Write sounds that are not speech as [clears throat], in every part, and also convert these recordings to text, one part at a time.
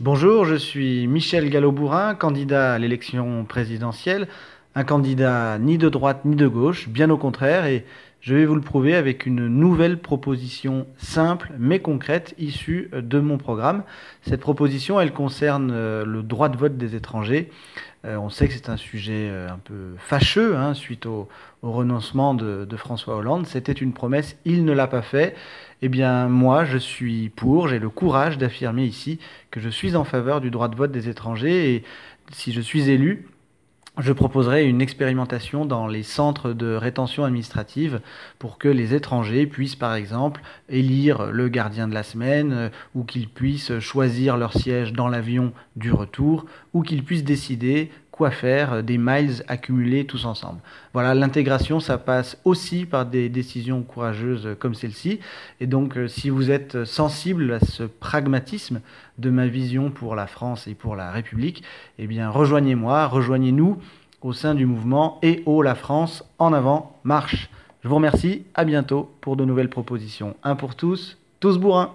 Bonjour, je suis Michel Gallo-Bourrin, candidat à l'élection présidentielle, un candidat ni de droite ni de gauche, bien au contraire, et je vais vous le prouver avec une nouvelle proposition simple mais concrète issue de mon programme. Cette proposition, elle concerne euh, le droit de vote des étrangers. Euh, on sait que c'est un sujet euh, un peu fâcheux hein, suite au, renoncement de, de, François Hollande. C'était une promesse, il ne l'a pas fait. Eh bien, moi, je suis pour, j'ai le courage d'affirmer ici que je suis en faveur du droit de vote des étrangers et si je suis élu, je proposerai une expérimentation dans les centres de rétention administrative pour que les étrangers puissent par exemple élire le gardien de la semaine euh, ou qu'ils puissent choisir leur siège dans l'avion du retour ou qu'ils puissent décider quoi faire des miles accumulés tous ensemble. Voilà, l'intégration, ça passe aussi par des décisions courageuses comme celle-ci. Et donc, euh, si vous êtes sensible à ce pragmatisme de ma vision pour la France et pour la République, eh bien, rejoignez-moi, rejoignez-nous au sein du mouvement Et haut la France, en avant, marche. Je vous remercie, à bientôt pour de nouvelles propositions. Un pour tous, tous bourrins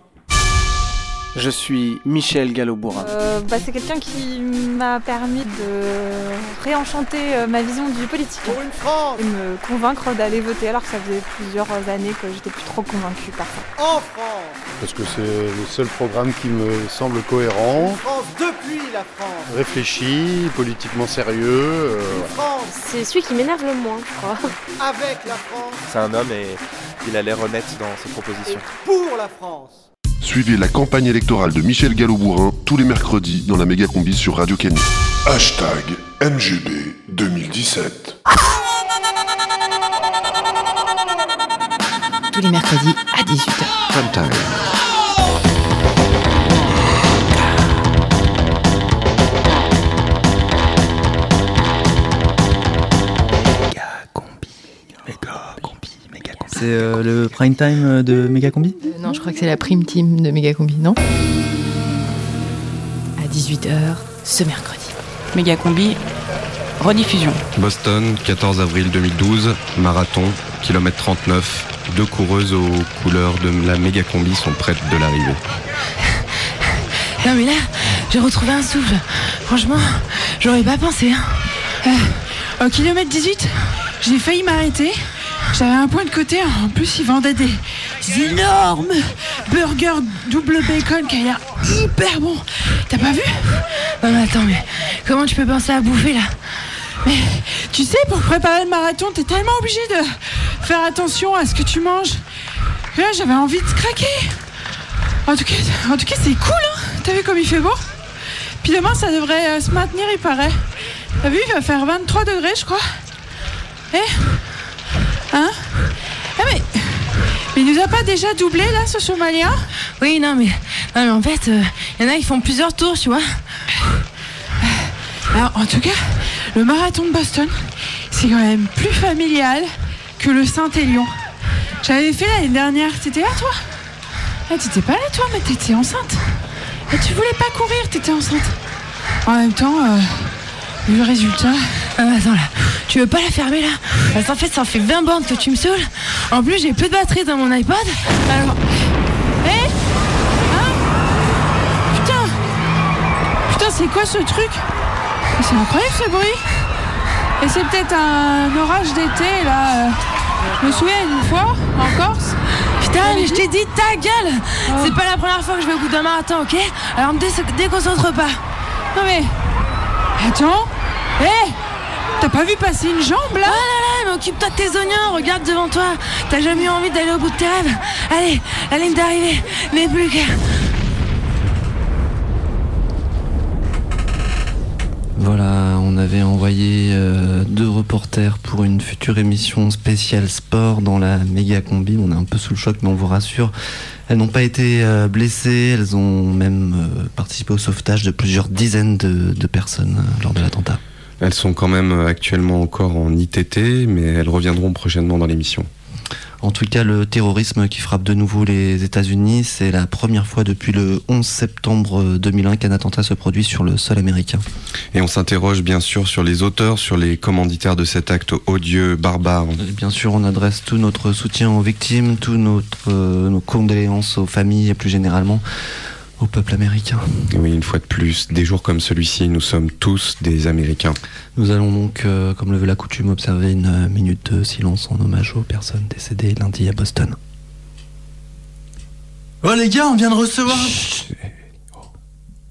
je suis Michel Gallo-Bourrin. Euh, bah, c'est quelqu'un qui m'a permis de réenchanter euh, ma vision du politique. Pour une France Et me convaincre d'aller voter alors que ça faisait plusieurs années que j'étais plus trop convaincue par ça. En France Parce que c'est le seul programme qui me semble cohérent. Une France depuis la France Réfléchi, politiquement sérieux. Euh, France C'est celui qui m'énerve le moins, je crois. Avec la France C'est un homme et il a l'air honnête dans ses propositions. Et pour la France Suivez la campagne électorale de Michel Gallo-Bourrin tous les mercredis dans la méga combi sur Radio Canu. Hashtag MGB 2017. Tous les mercredis à 18h. Sometime. C'est euh, le prime time de Megacombi? Euh, Non, je crois que c'est la prime team de Megacombi, non? À 18h ce mercredi. Megacombi, rediffusion. Boston, 14 avril 2012, marathon, kilomètre 39. Deux coureuses aux couleurs de la Megacombi sont prêtes de l'arrivée. [laughs] Non mais là, j'ai retrouvé un souffle. Franchement, j'aurais pas pensé. Hein. Euh, au kilomètre 18, j'ai failli m'arrêter. J'avais un point de côté, en plus ils vendaient des, énormes burgers double bacon qui a l'air hyper bon. T'as pas vu? Non mais attends, mais comment tu peux penser à bouffer là? Mais tu sais, pour préparer le marathon, t'es tellement obligé de faire attention à ce que tu manges. là, j'avais envie de craquer. En tout cas, en tout cas c'est cool, hein T'as vu comme il fait beau? Puis demain, ça devrait euh, se maintenir, il paraît. T'as vu, il va faire 23 degrés, je crois. Eh? Hein ah mais, mais il nous a pas déjà doublé là ce Somalien Oui non mais, non, mais en fait il euh, y en a qui font plusieurs tours tu vois. Alors en tout cas le marathon de Boston c'est quand même plus familial que le Saint-Élion. J'avais fait l'année dernière, t'étais là toi? Ah, T'étais pas là toi mais t'étais enceinte. Et tu voulais pas courir, t'étais enceinte. En même temps, euh, vu le résultat. Ah, attends là, tu veux pas la fermer là Parce qu'en fait ça en fait 20 bandes que tu me saoules. En plus j'ai peu de batterie dans mon iPod. Alors. Hé Hein Putain Putain c'est quoi ce truc C'est incroyable ce bruit Et c'est peut-être un orage d'été là. Je me souviens une fois en Corse. Putain, mais je t'ai dit ta gueule C'est pas la première fois que je vais au bout d'un marathon, ok Alors me déconcentre pas. Non mais. Attends Hé T'as pas vu passer une jambe là Oh là là, mais occupe-toi de tes oignons, regarde devant toi. T'as jamais eu envie d'aller au bout de tes rêves Allez, la ligne d'arrivée n'est plus que. Voilà, on avait envoyé euh, deux reporters pour une future émission spéciale sport dans la méga combi. On est un peu sous le choc, mais on vous rassure, elles n'ont pas été euh, blessées. Elles ont même euh, participé au sauvetage de plusieurs dizaines de, de personnes lors de l'attentat. Elles sont quand même actuellement encore en ITT, mais elles reviendront prochainement dans l'émission. En tout cas, le terrorisme qui frappe de nouveau les États-Unis, c'est la première fois depuis le 11 septembre 2001 qu'un attentat se produit sur le sol américain. Et on s'interroge bien sûr sur les auteurs, sur les commanditaires de cet acte odieux, barbare. Bien sûr, on adresse tout notre soutien aux victimes, toutes notre, euh, nos condoléances aux familles et plus généralement au peuple américain. Oui, une fois de plus, des jours comme celui-ci, nous sommes tous des Américains. Nous allons donc, euh, comme le veut la coutume, observer une euh, minute de silence en hommage aux personnes décédées lundi à Boston. Oh les gars, on vient de recevoir...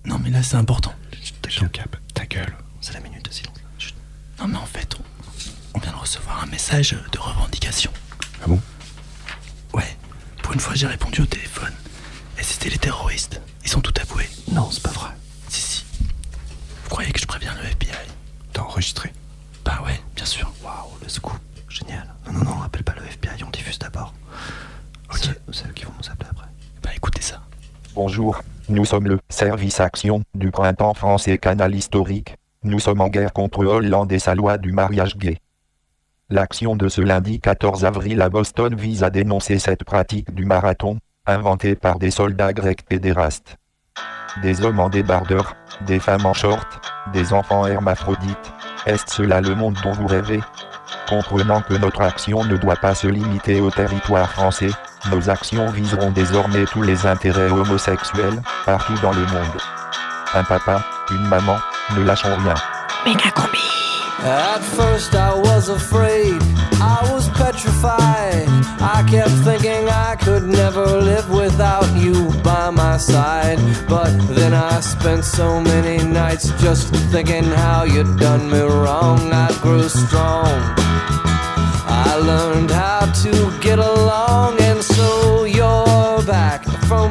Non mais là c'est important. Ta cap, ta gueule. C'est la minute de silence. Chut. Non mais en fait, on, on vient de recevoir un message de revendication. Ah bon? Ouais, pour une fois j'ai répondu au téléphone. Et c'était les terroristes. Ils sont tout avoués. Non, c'est pas vrai. Si, si. Vous croyez que je préviens le FBI T'as enregistré Bah ouais, bien sûr. Waouh, le scoop. Génial. Non, non, non, appelle pas le FBI, on diffuse d'abord. Ok. C'est eux qui vont nous appeler après. Bah écoutez ça. Bonjour, nous sommes le service action du printemps français canal historique. Nous sommes en guerre contre Hollande et sa loi du mariage gay. L'action de ce lundi 14 avril à Boston vise à dénoncer cette pratique du marathon, inventée par des soldats grecs pédérastes. Des hommes en débardeur, des femmes en short, des enfants hermaphrodites. Est-ce cela le monde dont vous rêvez? Comprenant que notre action ne doit pas se limiter au territoire français, nos actions viseront désormais tous les intérêts homosexuels, partout dans le monde. Un papa, une maman, ne lâchons rien. At first I was afraid, I was petrified. I kept thinking I could never live without you by my side. But then I spent so many nights just thinking how you'd done me wrong. I grew strong. I learned how to get along, and so you're back from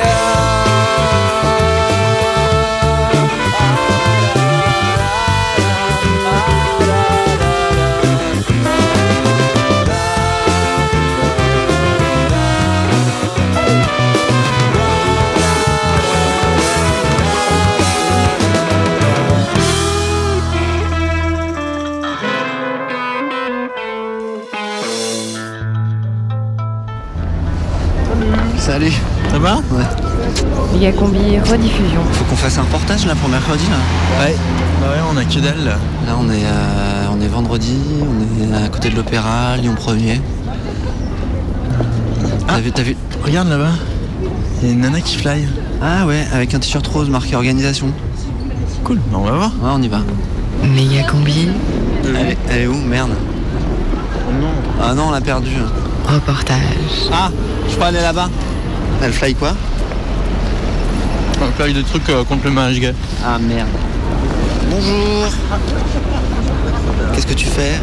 Va Ouais. Méga combi rediffusion. Faut qu'on fasse un reportage là pour mercredi là. Ouais. Bah ouais, on a que dalle là. Là on est, euh, on est vendredi, on est à côté de l'opéra, Lyon 1er. Ah. T'as vu, t'as vu Regarde là-bas. Il y a une nana qui fly. Ah ouais, avec un t-shirt rose marqué organisation. Cool, bah on va voir. Ouais, on y va. Méga combi Elle est, elle est où? Merde. Ah non, on l'a perdu. reportage. Ah, je peux aller là-bas. Elle fly quoi On fly des trucs euh, contre le mariage gay. Ah merde. Bonjour. Qu'est-ce que tu fais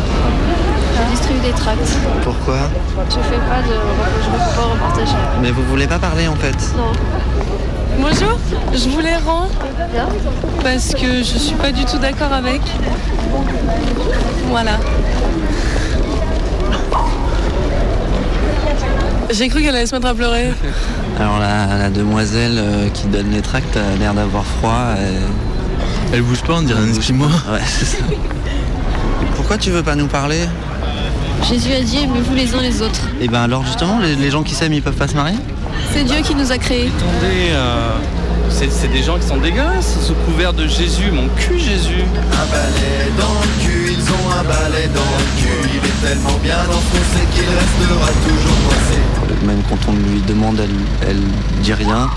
Je distribue des tracts. Pourquoi Je fais pas de je ne pas reportage. Mais vous voulez pas parler en fait Non. Bonjour, je vous les rends parce que je suis pas du tout d'accord avec. Voilà. J'ai cru qu'elle allait se mettre à pleurer. [laughs] Alors la, la demoiselle euh, qui donne les tracts a l'air d'avoir froid. et- Elle bouge pas, on dirait un esquimau. Ouais, c'est ça. [laughs] Pourquoi tu veux pas nous parler? Jésus a dit aimez-vous les uns les autres. Et ben alors justement, les, les gens qui s'aiment, ils peuvent pas se marier? C'est Dieu qui nous a créés. Attendez, euh, c'est c'est des gens qui sont dégueulasses, sous couvert de Jésus, mon cul Jésus. Un balai dans le cul, ils ont un balai dans le cul. Tellement bien enfoncé qu'il restera toujours coincé. Même quand on lui demande, elle, elle dit rien.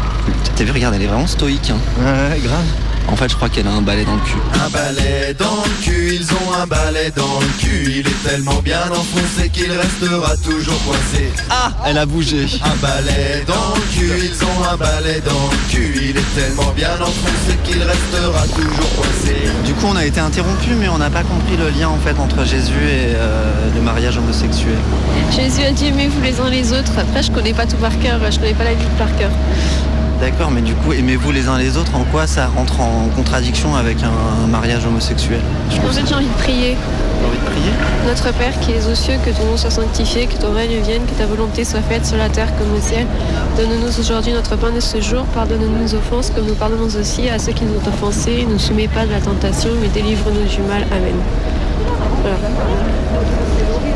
T'as vu, regarde, elle est vraiment stoïque. Hein. Ouais, grave. En fait, je crois qu'elle a un balai dans le cul. Un balai dans le cul, ils ont un balai dans le cul. Il est tellement bien enfoncé qu'il restera toujours coincé. Ah, elle a bougé. Un balai dans le cul, ils ont un balai dans le cul. Il est tellement bien enfoncé qu'il restera toujours coincé. Du coup, on a été interrompu, mais on n'a pas compris le lien en fait entre Jésus et euh, le mariage homosexuel. Jésus a dit aimez-vous les uns les autres. Après, je connais pas tout par cœur, je connais pas la Bible par cœur. D'accord, mais du coup, aimez-vous les uns les autres, en quoi ça rentre en contradiction avec un mariage homosexuel? Je fait, ça- j'ai envie de prier. J'ai envie de prier? Notre Père qui es aux cieux, que ton nom soit sanctifié, que ton règne vienne, que ta volonté soit faite sur la terre comme au ciel. Donne-nous aujourd'hui notre pain de ce jour. Pardonne-nous nos offenses comme nous pardonnons aussi à ceux qui nous ont offensés. Ne nous soumets pas de la tentation, mais délivre-nous du mal. Amen. Voilà.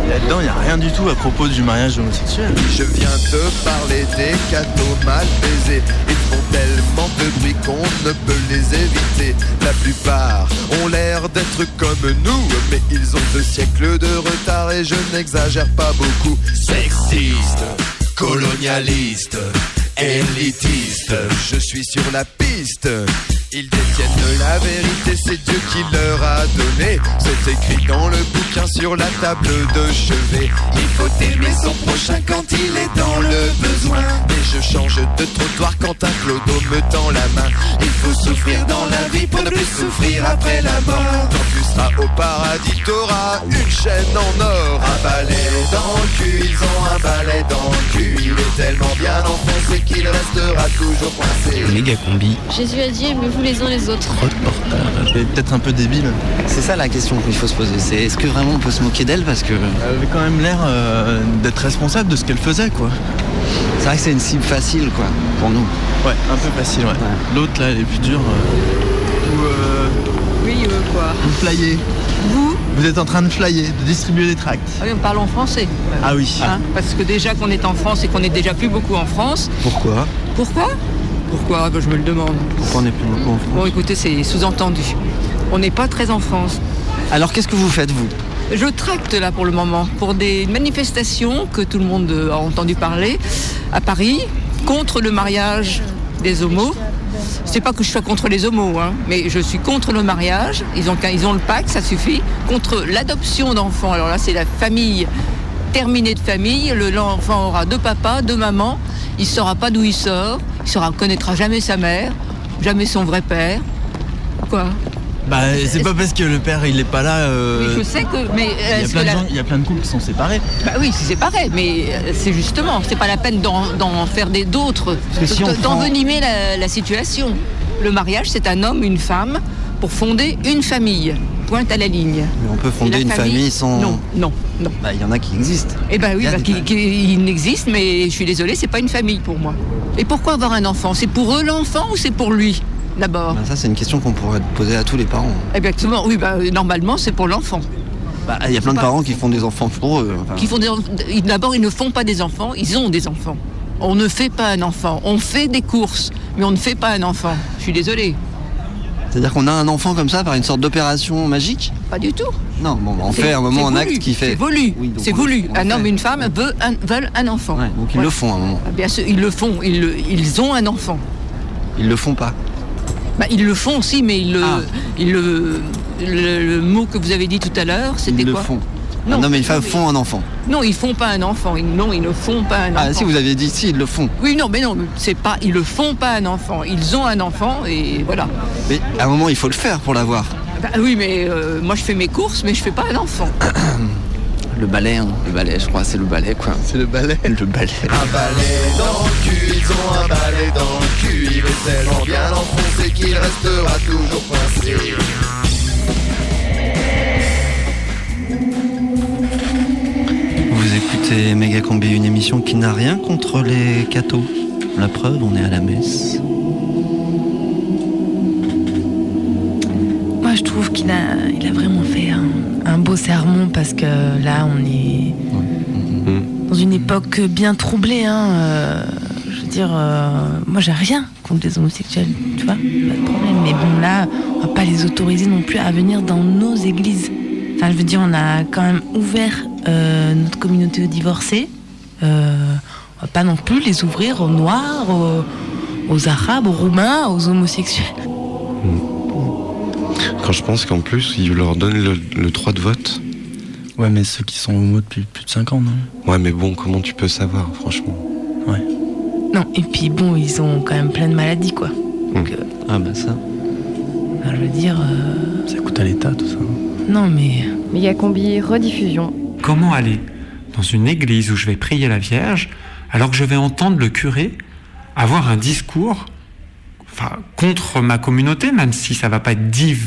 Là-dedans, il n'y a rien du tout à propos du mariage homosexuel. Je viens te parler des cadeaux mal baisés. Ils font tellement de bruit qu'on ne peut les éviter. La plupart ont l'air d'être comme nous, mais ils ont deux siècles de retard et je n'exagère pas beaucoup. Sexiste, colonialiste, élitiste, je suis sur la piste. Ils détiennent la vérité, c'est Dieu qui leur a donné. C'est écrit dans le bouquin sur la table de chevet. Il faut aimer son prochain quand il est dans le besoin. De trottoir quand un clodo me tend la main. Il faut souffrir dans la vie pour ne plus souffrir après la mort. Quand tu seras au paradis, t'auras une chaîne en or. Un balai dans le cul, ils ont un balai dans le cul. Il est tellement bien enfoncé qu'il restera toujours coincé. Méga combi. Jésus a dit aimez-vous les uns les autres. Elle est peut-être un peu débile. C'est ça la question qu'il faut se poser. C'est est-ce que vraiment on peut se moquer d'elle parce que Elle avait quand même l'air euh, d'être responsable de ce qu'elle faisait, quoi. c'est vrai que c'est une cible facile quoi pour nous. Ouais, un peu facile, ouais. L'autre, là, elle est plus dure. euh. Ou, euh, Oui, euh, quoi vous flyez. Vous Vous êtes en train de flyer, de distribuer des tracts. Ah oui, on parle en français. Ah oui. Hein, parce que déjà qu'on est en France et qu'on est déjà plus beaucoup en France. Pourquoi Pourquoi Pourquoi Ben, Je me le demande. Pourquoi on n'est plus beaucoup en France Bon, écoutez, c'est sous-entendu. On n'est pas très en France. Alors qu'est-ce que vous faites vous Je tracte là pour le moment pour des manifestations que tout le monde a entendu parler à Paris contre le mariage des homos. C'est pas que je sois contre les homos, hein, mais je suis contre le mariage. Ils ont, le pacte, ça suffit. Contre l'adoption d'enfants. Alors là, c'est la famille terminée de famille. Le- L'enfant aura deux papas, deux mamans. Il saura pas d'où il sort. Il ne connaîtra jamais sa mère, jamais son vrai père. Quoi? Bah, c'est pas parce que le père, il est pas là. euh, Oui, je sais que. Mais Il y, a plein de la- gens- il y a plein de couples qui sont séparés. Bah oui, c'est séparé, mais euh, c'est justement, c'est pas la peine d'en faire des d'autres, si prend- d'envenimer la, la situation. Le mariage, c'est un homme, une femme, pour fonder une famille. Pointe à la ligne. Mais on peut fonder une famille, sans. Non, non, non. Bah il y en a qui existent. Eh ben oui, bah, qui, familles. qui- il n'existe, mais je suis désolée, c'est pas une famille pour moi. Et pourquoi avoir un enfant? C'est pour eux l'enfant ou c'est pour lui? D'abord. Bah, ça c'est une question qu'on pourrait poser à tous les parents. Exactement, oui, bah, normalement c'est pour l'enfant. Bah il y a plein de parents qui font des enfants pour eux. enfin. qui font des ils- D'abord, ils ne font pas des enfants, ils ont des enfants. On ne fait pas un enfant. On fait des courses, mais on ne fait pas un enfant. Je suis désolée. C'est-à-dire qu'on a un enfant comme ça par une sorte d'opération magique? Pas du tout. Non, bon, on fait un moment un acte qui fait. C'est voulu. Oui, c'est voulu. Un homme et une femme veut un- veulent un enfant. Ouais, donc ils Ouais. le font à un moment. Ah, Bien sûr, ils le font. Ils, le- ils ont un enfant. Ils le font pas. Bah, ils le font aussi, mais ils le, Ah. ils le, le, le mot que vous avez dit tout à l'heure, c'était Ils le quoi font. Non, un homme et une non, femme mais- font un enfant. Non, ils font pas un enfant. Ils- non, ils ne font pas un enfant. Ah si vous aviez dit si, ils le font. Oui, non, mais non, c'est pas. Ils le font pas un enfant. Ils ont un enfant et voilà. Mais à un moment il faut le faire pour l'avoir. Bah oui, mais euh, moi je fais mes courses, mais je fais pas un enfant. [coughs] Le balai, hein. le balai, je crois, c'est le balai quoi. C'est le balai. Le balai. Un balai dans le cul, ils ont un balai dans le cul. Il est tellement bien enfoncé qu'il restera toujours coincé. Vous écoutez Méga Combi, une émission qui n'a rien contre les cathos. La preuve, on est à la messe. Moi, je trouve qu'il a, il a vraiment fait un, un beau sermon parce que là, on est dans une époque bien troublée. Hein, euh, je veux dire, euh, moi, j'ai rien contre les homosexuels, tu vois, pas de problème. Mais bon, là, on va pas les autoriser non plus à venir dans nos églises. Enfin, je veux dire, on a quand même ouvert euh, notre communauté divorcée. Euh, on va pas non plus les ouvrir aux Noirs, aux, Arabes, aux Roumains, aux homosexuels. Quand je pense qu'en plus, ils leur donnent le, droit de vote. Ouais, mais ceux qui sont homo depuis plus de 5 ans, non? Ouais, mais bon, comment tu peux savoir, franchement? Ouais. Non, et puis bon, ils ont quand même plein de maladies, quoi. Donc, euh, ah bah ça. je veux dire... Ça coûte à l'État, tout ça. Non, mais... Méga combi, rediffusion. Comment aller dans une église où je vais prier la Vierge alors que je vais entendre le curé avoir un discours enfin, contre ma communauté, même si ça va pas être dit,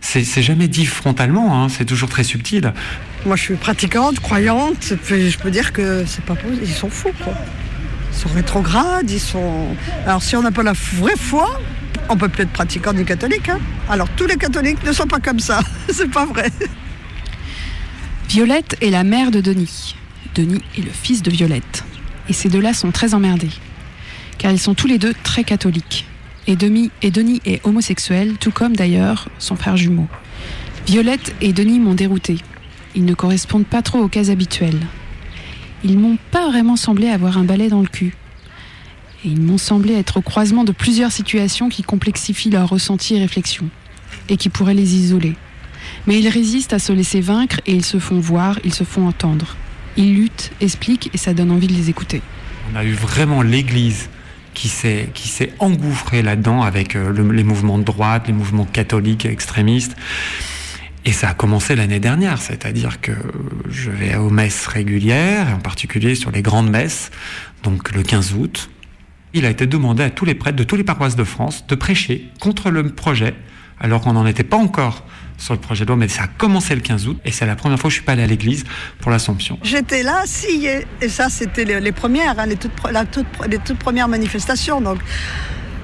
c'est jamais dit frontalement, hein, c'est toujours très subtil. Moi, je suis pratiquante, croyante, je peux dire que c'est pas possible, ils sont fous, quoi. Ils sont rétrogrades, ils sont. Alors, si on n'a pas la vraie foi, on peut plus être pratiquant ni catholique. Hein. Alors, tous les catholiques ne sont pas comme ça, [laughs] c'est pas vrai. Violette est la mère de Denis. Denis est le fils de Violette. Et ces deux-là sont très emmerdés, car ils sont tous les deux très catholiques. Et, Denis est homosexuel, tout comme d'ailleurs son frère jumeau. Violette et Denis m'ont dérouté. Ils ne correspondent pas trop aux cases habituelles. Ils m'ont pas vraiment semblé avoir un balai dans le cul. Et ils m'ont semblé être au croisement de plusieurs situations qui complexifient leurs ressentis et réflexions, et qui pourraient les isoler. Mais ils résistent à se laisser vaincre et ils se font voir, ils se font entendre. Ils luttent, expliquent et ça donne envie de les écouter. On a eu vraiment l'Église qui s'est engouffrée là-dedans avec euh, les mouvements de droite, les mouvements catholiques extrémistes. Et ça a commencé l'année dernière, c'est-à-dire que je vais aux messes régulières, en particulier sur les grandes messes, donc le 15 août. Il a été demandé à tous les prêtres de toutes les paroisses de France de prêcher contre le projet, alors qu'on n'en était pas encore sur le projet de loi, mais ça a commencé le 15 août et c'est la première fois que je suis pas allé à l'église pour l'Assomption. J'étais là, si, et ça c'était les, premières, hein, les, toutes, les toutes premières manifestations. Donc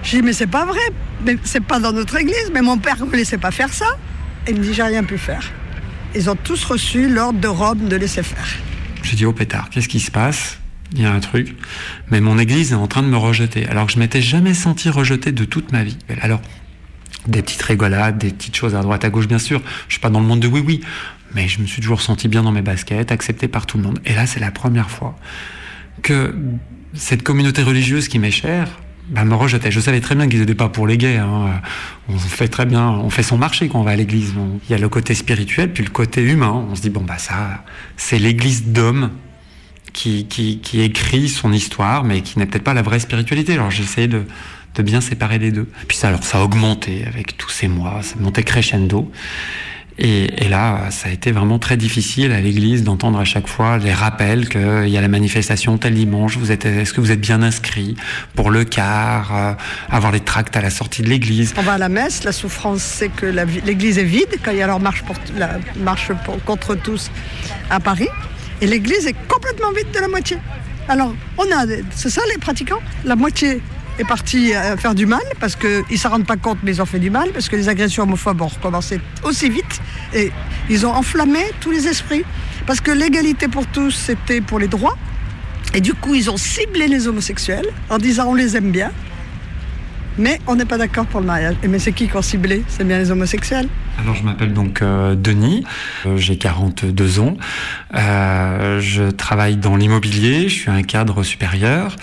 j'ai dit, mais c'est pas vrai, mais c'est pas dans notre église, mais mon père ne me laissait pas faire ça. Et il me dit, j'ai rien pu faire. Ils ont tous reçu l'ordre de Rome de laisser faire. J'ai dit, oh pétard, qu'est-ce qui se passe? Il y a un truc, mais mon église est en train de me rejeter, alors que je m'étais jamais senti rejeté de toute ma vie. Alors, des petites rigolades, des petites choses à droite à gauche, bien sûr. Je suis pas dans le monde de oui oui, mais je me suis toujours senti bien dans mes baskets, accepté par tout le monde. Et là, c'est la première fois que cette communauté religieuse qui m'est chère bah, me rejetait. Je savais très bien qu'ils n'étaient pas pour les gays. Hein. On fait très bien, on fait son marché quand on va à l'église. Il y a le côté spirituel, puis le côté humain. On se dit bon bah ça, c'est l'église d'hommes qui, qui, qui écrit son histoire, mais qui n'est peut-être pas la vraie spiritualité. Alors j'essayais de de bien séparer les deux. Puis ça, alors ça a augmenté avec tous ces mois, ça montait crescendo. Et, là, ça a été vraiment très difficile à l'église d'entendre à chaque fois les rappels qu'il y a la manifestation tel dimanche. Vous êtes, est-ce que vous êtes bien inscrit pour le quart, euh, avoir les tracts à la sortie de l'église? On va à la messe. La souffrance, c'est que l'église est vide quand il y a leur marche contre tous à Paris. Et l'église est complètement vide de la moitié. Alors, on a, c'est ça les pratiquants, la moitié est parti euh, faire du mal parce qu'ils ne s'en rendent pas compte, mais ils ont fait du mal parce que les agressions homophobes ont recommencé aussi vite et ils ont enflammé tous les esprits. Parce que l'égalité pour tous, c'était pour les droits. Et du coup, ils ont ciblé les homosexuels en disant on les aime bien, mais on n'est pas d'accord pour le mariage. Et mais c'est qui qu'on ciblé? C'est bien les homosexuels. Alors je m'appelle donc euh, Denis, euh, j'ai 42 ans, euh, je travaille dans l'immobilier, je suis un cadre supérieur.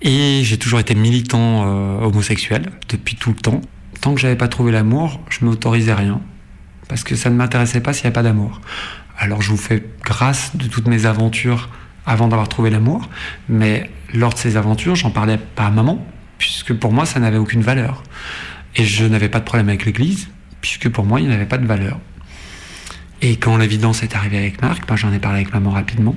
Et j'ai toujours été militant homosexuel depuis tout le temps. Tant que j'avais pas trouvé l'amour, je m'autorisais rien. Parce que ça ne m'intéressait pas s'il n'y a pas d'amour. Alors je vous fais grâce de toutes mes aventures avant d'avoir trouvé l'amour, mais lors de ces aventures, j'en parlais pas à maman puisque pour moi ça n'avait aucune valeur et je n'avais pas de problème avec l'Église puisque pour moi, il n'avait pas de valeur. Et quand l'évidence est arrivée avec Marc, ben, j'en ai parlé avec maman rapidement.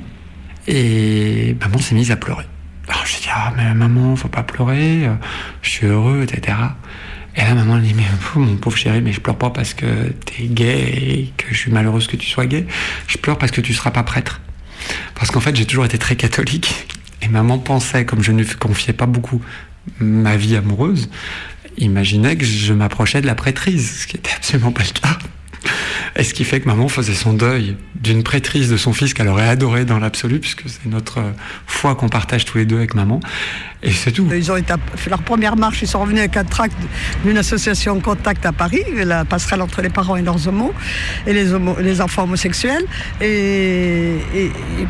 Et maman s'est mise à pleurer. Alors je dit, ah, mais maman, faut pas pleurer, euh, je suis heureux, etc. Et là, maman elle dit, mais mon pauvre chéri, mais je pleure pas parce que tu es gay et que je suis malheureuse que tu sois gay. Je pleure parce que tu seras pas prêtre. Parce qu'en fait, j'ai toujours été très catholique. Et maman pensait, comme je ne confiais pas beaucoup ma vie amoureuse, imaginait que je m'approchais de la prêtrise, ce qui n'était absolument pas le cas. Et ce qui fait que maman faisait son deuil d'une prêtrise de son fils qu'elle aurait adoré dans l'absolu, puisque c'est notre euh, foi qu'on partage tous les deux avec maman. Et c'est tout. Ils ont fait leur première marche, ils sont revenus avec un tract d'une association Contact à Paris, la passerelle entre les parents et leurs homos, et les, enfants homosexuels. Et,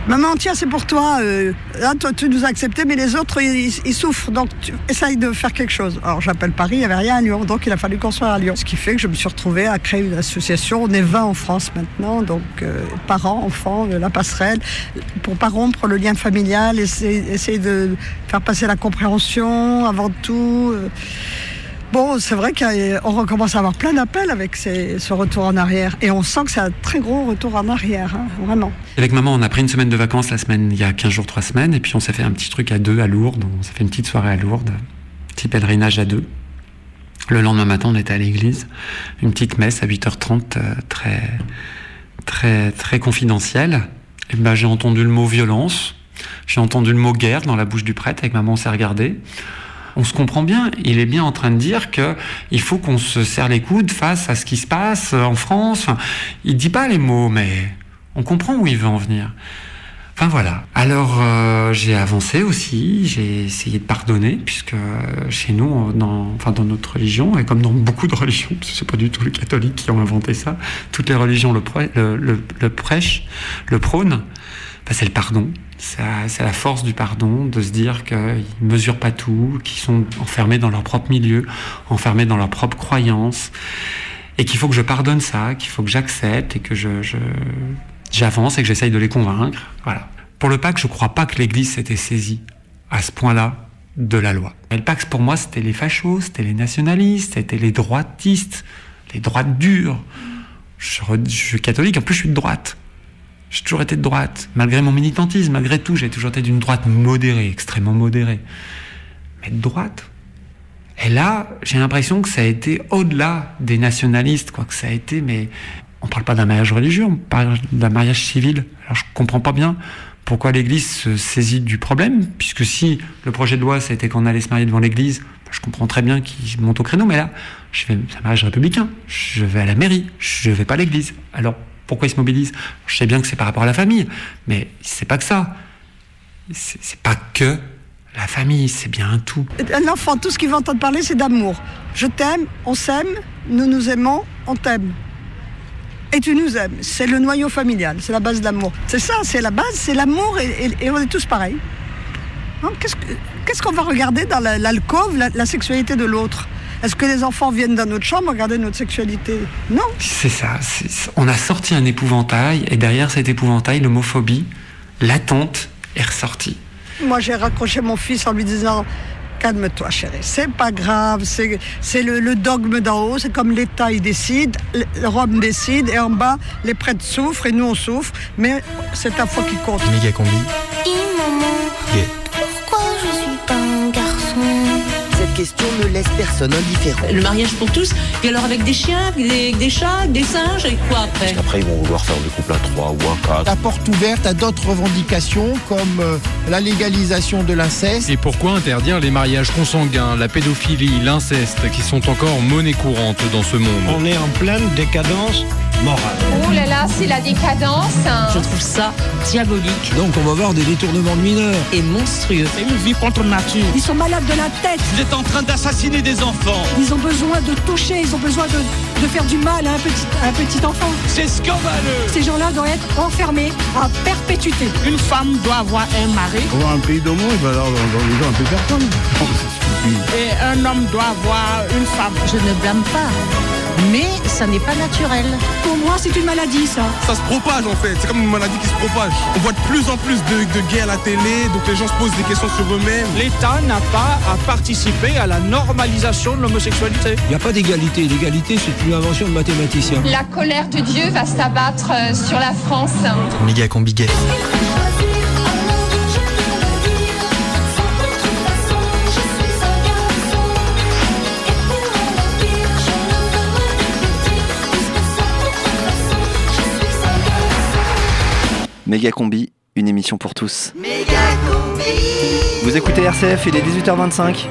maman, tiens, c'est pour toi. euh, là, toi, tu nous as acceptés, mais les autres, ils, souffrent. Donc, tu essayes de faire quelque chose. Alors, j'appelle Paris, il n'y avait rien à Lyon, donc il a fallu construire à Lyon. Ce qui fait que je me suis retrouvée à créer une association. On est 20 en France maintenant, donc euh, parents, enfants, la passerelle, pour pas rompre le lien familial, essayer, de faire passer la compréhension avant tout. euh. Bon, c'est vrai qu'on recommence à avoir plein d'appels avec ce retour en arrière. Et on sent que c'est un très gros retour en arrière, hein, vraiment. Avec maman, on a pris une semaine de vacances la semaine, il y a 15 jours, 3 semaines, et puis on s'est fait un petit truc à deux à Lourdes. On s'est fait une petite soirée à Lourdes, petit pèlerinage à deux. Le lendemain matin, on était à l'église, une petite messe à 8h30, euh, très, très, très confidentielle. Et ben, j'ai entendu le mot violence, j'ai entendu le mot guerre dans la bouche du prêtre, avec maman, on s'est regardé. On se comprend bien, il est bien en train de dire que il faut qu'on se serre les coudes face à ce qui se passe en France. Il dit pas les mots, mais on comprend où il veut en venir. Enfin voilà. Alors euh, j'ai avancé aussi, j'ai essayé de pardonner, puisque euh, chez nous, dans, notre religion, et comme dans beaucoup de religions, c'est pas du tout les catholiques qui ont inventé ça, toutes les religions le, prê- le, le- le prêchent, le prônent, ben, c'est le pardon. C'est la- force du pardon, de se dire qu'ils mesurent pas tout, qu'ils sont enfermés dans leur propre milieu, enfermés dans leurs propres croyances, et qu'il faut que je pardonne ça, qu'il faut que j'accepte et que je- j'avance et que j'essaye de les convaincre. Voilà. Pour le Pâques, je crois pas que l'Église s'était saisie à ce point-là de la loi. Et le Pax, pour moi, c'était les fachos, c'était les nationalistes, c'était les droitistes, les droites dures. Je, je suis catholique, en plus je suis de droite. J'ai toujours été de droite, malgré mon militantisme, malgré tout, j'ai toujours été d'une droite modérée, extrêmement modérée. Mais de droite Et là, j'ai l'impression que ça a été au-delà des nationalistes, quoi, que ça a été, mais on parle pas d'un mariage religieux, on parle d'un mariage civil. Alors je comprends pas bien pourquoi l'Église se saisit du problème, puisque si le projet de loi c'était qu'on allait se marier devant l'Église, je comprends très bien qu'ils montent au créneau, mais là, je fais un mariage républicain, je vais à la mairie, je vais pas à l'Église. Alors pourquoi ils se mobilisent? Je sais bien que c'est par rapport à la famille, mais c'est pas que ça. C'est pas que la famille, c'est bien un tout. Un enfant, tout ce qu'il va entendre parler, c'est d'amour. Je t'aime, on s'aime, nous nous aimons, on t'aime. Et tu nous aimes. C'est le noyau familial, c'est la base de l'amour. C'est ça, c'est la base, c'est l'amour et, et- et on est tous pareils. Hein, Qu'est-ce que- qu'est-ce qu'on va regarder dans la- l'alcôve, la, la sexualité de l'autre? Est-ce que les enfants viennent dans notre chambre regarder notre sexualité? Non. C'est ça. On a sorti un épouvantail et derrière cet épouvantail, l'homophobie latente est ressortie. Moi, j'ai raccroché mon fils en lui disant Calme-toi, chérie, c'est pas grave, c'est c'est le, le dogme d'en haut, c'est comme l'État, il décide, le- Rome décide, et en bas, les prêtres souffrent et nous on souffre, mais c'est ta foi qui compte. Méga combi. Question ne laisse personne indifférent. Le mariage pour tous, et alors avec des chiens, avec des, avec des chats, avec des singes, et quoi après? Après, ils vont vouloir faire des couples à trois ou à quatre. La porte ouverte à d'autres revendications comme euh, la légalisation de l'inceste. Et pourquoi interdire les mariages consanguins, la pédophilie, l'inceste, qui sont encore monnaie courante dans ce monde? On est en pleine décadence morale. Oh là là, c'est la décadence. Je trouve ça diabolique Donc on va voir des détournements de mineurs. et monstrueux. C'est une vie contre nature. Ils sont malades de la tête, Vous êtes en train d'assassiner des enfants. ils ont besoin de toucher, ils ont besoin de, de faire du mal à un petit, à un petit enfant. C'est scandaleux. Ces gens-là doivent être enfermés à perpétuité. Une femme doit avoir un mari On va un pays d'homo, il va alors dans, dans les gens un peu personne. Et un homme doit avoir une femme. Je ne blâme pas, mais ça n'est pas naturel. Pour moi, c'est une maladie, ça. Ça se propage en fait, c'est comme une maladie qui se propage. On voit de plus en plus de, de gays à la télé, donc les gens se posent des questions sur eux-mêmes. L'État n'a pas à participer à la normalisation de l'homosexualité. Il n'y a pas d'égalité. L'égalité, c'est une invention de mathématiciens. La colère de Dieu va s'abattre euh, sur la France. Méga combi Méga Combi, une émission pour tous. Vous écoutez RCF, il est 18h25.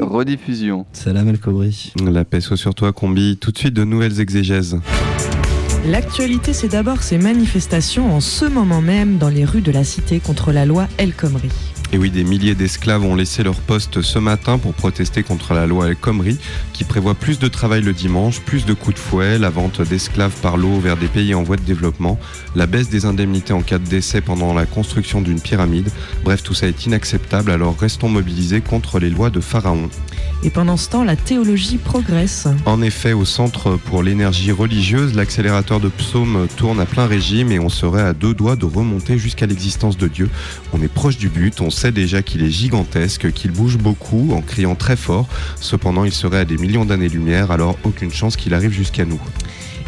rediffusion. Salam El Kobri. La paix soit sur toi, Combi. Tout de suite, de nouvelles exégèses. L'actualité, c'est d'abord ces manifestations en ce moment même dans les rues de la cité contre la loi El Khomri. Et oui, des milliers d'esclaves ont laissé leur poste ce matin pour protester contre la loi El Khomri, qui prévoit plus de travail le dimanche, plus de coups de fouet, la vente d'esclaves par l'eau vers des pays en voie de développement, la baisse des indemnités en cas de décès pendant la construction d'une pyramide. Bref, tout ça est inacceptable, alors restons mobilisés contre les lois de Pharaon. Et pendant ce temps, la théologie progresse. En effet, au Centre pour l'énergie religieuse, l'accélérateur de psaumes tourne à plein régime et on serait à deux doigts de remonter jusqu'à l'existence de Dieu. On est proche du but, on sait déjà qu'il est gigantesque, qu'il bouge beaucoup en criant très fort. Cependant, il serait à des millions d'années-lumière, alors aucune chance qu'il arrive jusqu'à nous.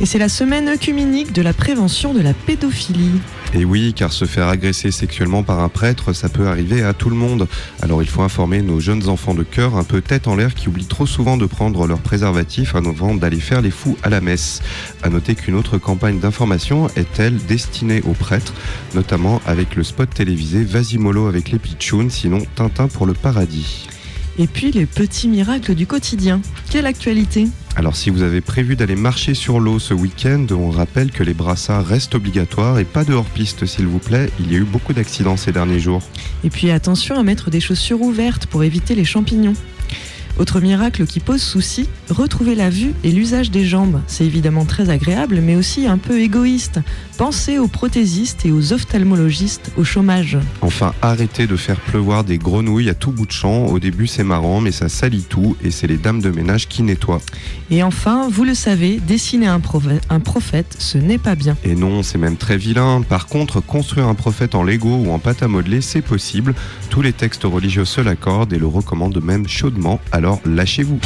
Et c'est la semaine œcuménique de la prévention de la pédophilie. Et oui, car se faire agresser sexuellement par un prêtre, ça peut arriver à tout le monde. Alors il faut informer nos jeunes enfants de cœur un peu tête en l'air qui oublient trop souvent de prendre leur préservatif avant d'aller faire les fous à la messe. À noter qu'une autre campagne d'information est elle destinée aux prêtres, notamment avec le spot télévisé Vas-y mollo avec les pitchouns, sinon Tintin pour le paradis. Et puis les petits miracles du quotidien. Quelle actualité alors si vous avez prévu d'aller marcher sur l'eau ce week-end, on rappelle que les brassards restent obligatoires et pas de hors-piste s'il vous plaît. Il y a eu beaucoup d'accidents ces derniers jours. Et puis attention à mettre des chaussures ouvertes pour éviter les champignons. Autre miracle qui pose souci, retrouver la vue et l'usage des jambes. C'est évidemment très agréable, mais aussi un peu égoïste. Pensez aux prothésistes et aux ophtalmologistes au chômage. Enfin, arrêtez de faire pleuvoir des grenouilles à tout bout de champ. Au début, c'est marrant, mais ça salit tout et c'est les dames de ménage qui nettoient. Et enfin, vous le savez, dessiner un, prophète, un prophète ce n'est pas bien. Et non, c'est même très vilain. Par contre, construire un prophète en Lego ou en pâte à modeler, c'est possible. Tous les textes religieux se l'accordent et le recommandent même chaudement. Alors lâchez-vous.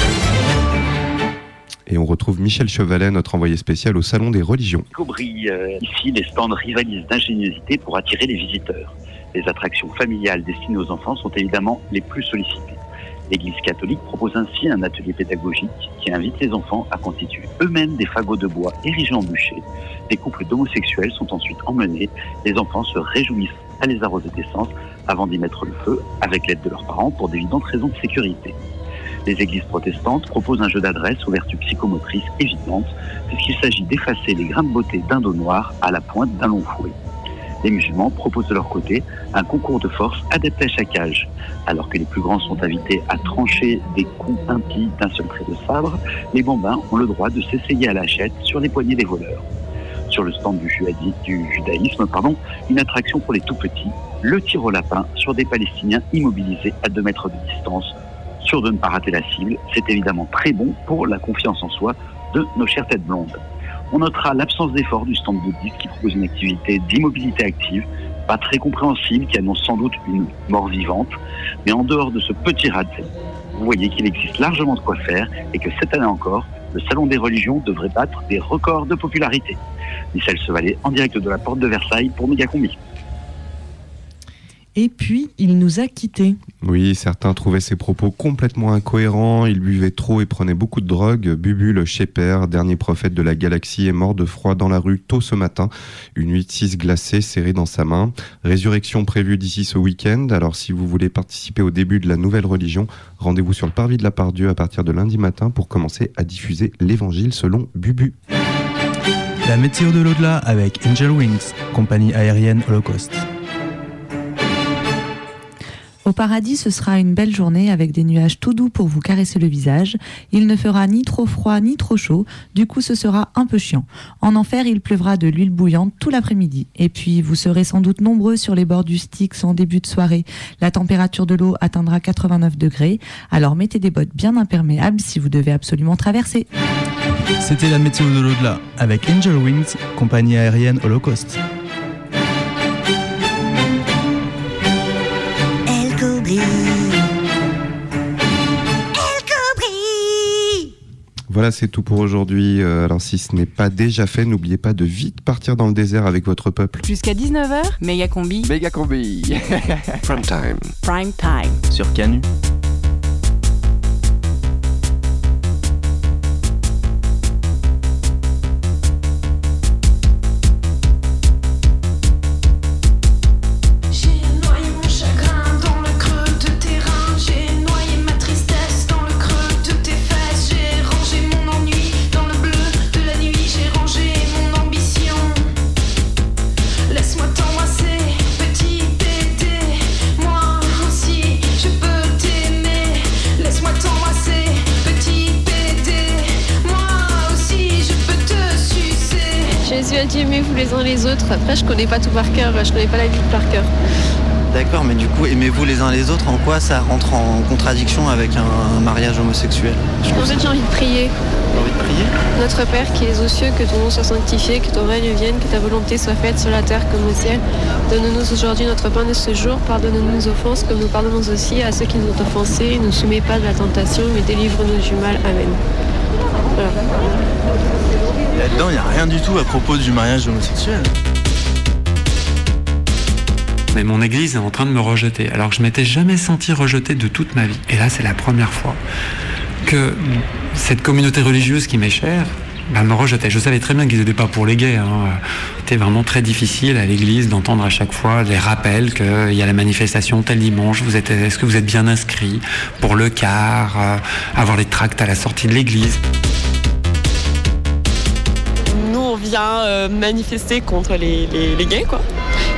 Et on retrouve Michel Chevalet, notre envoyé spécial au Salon des religions. Euh, ici, les stands rivalisent d'ingéniosité pour attirer les visiteurs. Les attractions familiales destinées aux enfants sont évidemment les plus sollicitées. L'Église catholique propose ainsi un atelier pédagogique qui invite les enfants à constituer eux-mêmes des fagots de bois érigés en bûcher. Des couples d'homosexuels sont ensuite emmenés. Les enfants se réjouissent à les arroser d'essence avant d'y mettre le feu avec l'aide de leurs parents pour d'évidentes raisons de sécurité. Les églises protestantes proposent un jeu d'adresse aux vertus psychomotrices évidentes, puisqu'il s'agit d'effacer les grains de beauté d'un dos noir à la pointe d'un long fouet. Les musulmans proposent de leur côté un concours de force adapté à chaque âge. Alors que les plus grands sont invités à trancher des coups impies d'un seul trait de sabre, les bambins ont le droit de s'essayer à la chette sur les poignets des voleurs. Sur le stand du, du judaïsme, pardon, une attraction pour les tout petits, le tir au lapin sur des Palestiniens immobilisés à 2 mètres de distance sûr de ne pas rater la cible. C'est évidemment très bon pour la confiance en soi de nos chères têtes blondes. On notera l'absence d'effort du stand bouddhiste qui propose une activité d'immobilité active, pas très compréhensible, qui annonce sans doute une mort vivante. Mais en dehors de ce petit rat vous voyez qu'il existe largement de quoi faire et que cette année encore, le Salon des religions devrait battre des records de popularité. Michel Sevalet en direct de la porte de Versailles pour Megacombi. Et puis, il nous a quittés. Oui, certains trouvaient ses propos complètement incohérents. Il buvait trop et prenait beaucoup de drogue. Bubu, le Shepherd, dernier prophète de la galaxie, est mort de froid dans la rue tôt ce matin. Une 8-6 glacée serrée dans sa main. Résurrection prévue d'ici ce week-end. Alors, si vous voulez participer au début de la nouvelle religion, rendez-vous sur le parvis de la Pardieu à partir de lundi matin pour commencer à diffuser l'évangile selon Bubu. La météo de l'au-delà avec Angel Wings, compagnie aérienne Holocaust. Au paradis, ce sera une belle journée avec des nuages tout doux pour vous caresser le visage. Il ne fera ni trop froid ni trop chaud, du coup ce sera un peu chiant. En enfer, il pleuvra de l'huile bouillante tout l'après-midi. Et puis, vous serez sans doute nombreux sur les bords du Styx en début de soirée. La température de l'eau atteindra 89 degrés, alors mettez des bottes bien imperméables si vous devez absolument traverser. C'était la météo de l'au-delà avec Angel Wings, compagnie aérienne Holocaust. Voilà, c'est tout pour aujourd'hui. Euh, alors si ce n'est pas déjà fait, n'oubliez pas de vite partir dans le désert avec votre peuple. Jusqu'à 19h, méga combi. Méga combi. [laughs] Prime time. Prime time. Sur Canu. Uns les autres. Après, je connais pas tout par cœur, je connais pas la vie par cœur. D'accord, mais du coup, aimez-vous les uns les autres? En quoi ça rentre en contradiction avec un, mariage homosexuel? En fait, j'ai envie de prier. envie de prier? Notre Père qui es aux cieux, que ton nom soit sanctifié, que ton règne vienne, que ta volonté soit faite sur la terre comme au ciel. Donne-nous aujourd'hui notre pain de ce jour. Pardonne-nous nos offenses comme nous pardonnons aussi à ceux qui nous ont offensés. Ne nous soumets pas de la tentation, mais délivre-nous du mal. Amen. Là-dedans, il n'y a rien du tout à propos du mariage homosexuel. Mais mon église est en train de me rejeter, alors que je m'étais jamais senti rejeté de toute ma vie. Et là, c'est la première fois que cette communauté religieuse qui m'est chère me rejetait. Je savais très bien qu'ils n'étaient pas pour les gays. Hein. C'était vraiment très difficile à l'église d'entendre à chaque fois les rappels qu'il y a la manifestation tel dimanche. Vous êtes, est-ce que vous êtes bien inscrit pour le quart, euh, avoir les tracts à la sortie de l'église? Nous, on vient euh, manifester contre les, les, les gays, quoi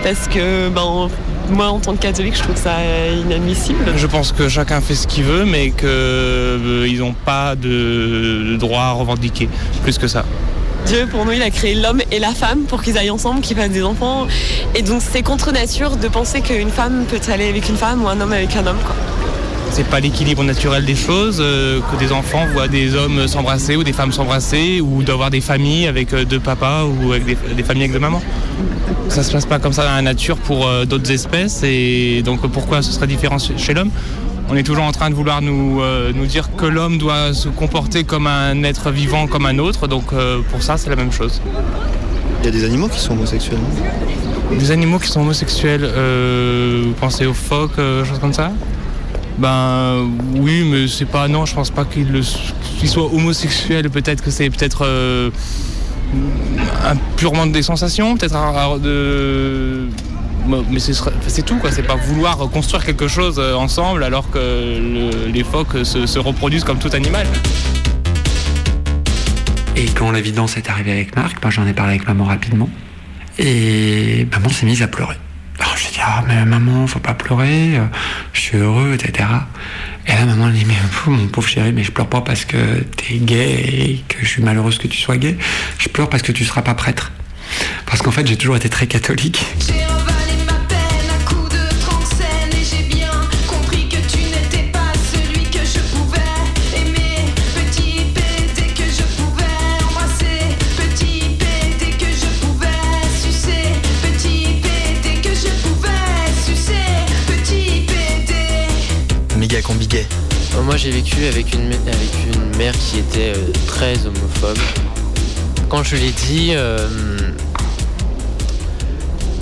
parce que ben, moi en tant que catholique je trouve ça inadmissible. Je pense que chacun fait ce qu'il veut mais qu'ils euh, n'ont pas de droit à revendiquer plus que ça. Dieu, pour nous, il a créé l'homme et la femme pour qu'ils aillent ensemble, qu'ils fassent des enfants. Et donc, c'est contre nature de penser qu'une femme peut aller avec une femme ou un homme avec un homme. Quoi c'est pas l'équilibre naturel des choses, euh, que des enfants voient des hommes s'embrasser ou des femmes s'embrasser ou d'avoir des familles avec euh, deux papas ou avec des, familles avec deux mamans. Ça se passe pas comme ça dans la nature pour euh, d'autres espèces et donc pourquoi ce serait différent chez l'homme? On est toujours en train de vouloir nous, nous dire que l'homme doit se comporter comme un être vivant, comme un autre. Donc pour ça, c'est la même chose. Il y a des animaux qui sont homosexuels Des animaux qui sont homosexuels, vous pensez aux phoques, choses comme ça? Ben oui, mais c'est pas. Non, je pense pas qu'il soit homosexuel. Peut-être que c'est peut-être euh, purement des sensations, peut-être de. Mais c'est tout, quoi. C'est pas vouloir construire quelque chose euh, ensemble alors que les phoques se, reproduisent comme tout animal. Et quand l'évidence est arrivée avec Marc, ben, j'en ai parlé avec maman rapidement. Et maman s'est mise à pleurer. Ah mais maman faut pas pleurer, euh, je suis heureux etc. Et là maman elle dit mais mon pauvre chéri mais je pleure pas parce que t'es gay que je suis malheureuse que tu sois gay, je pleure parce que tu seras pas prêtre. Parce qu'en fait j'ai toujours été très catholique. Moi j'ai vécu avec une, avec une mère qui était euh, très homophobe. Quand je l'ai dit, euh,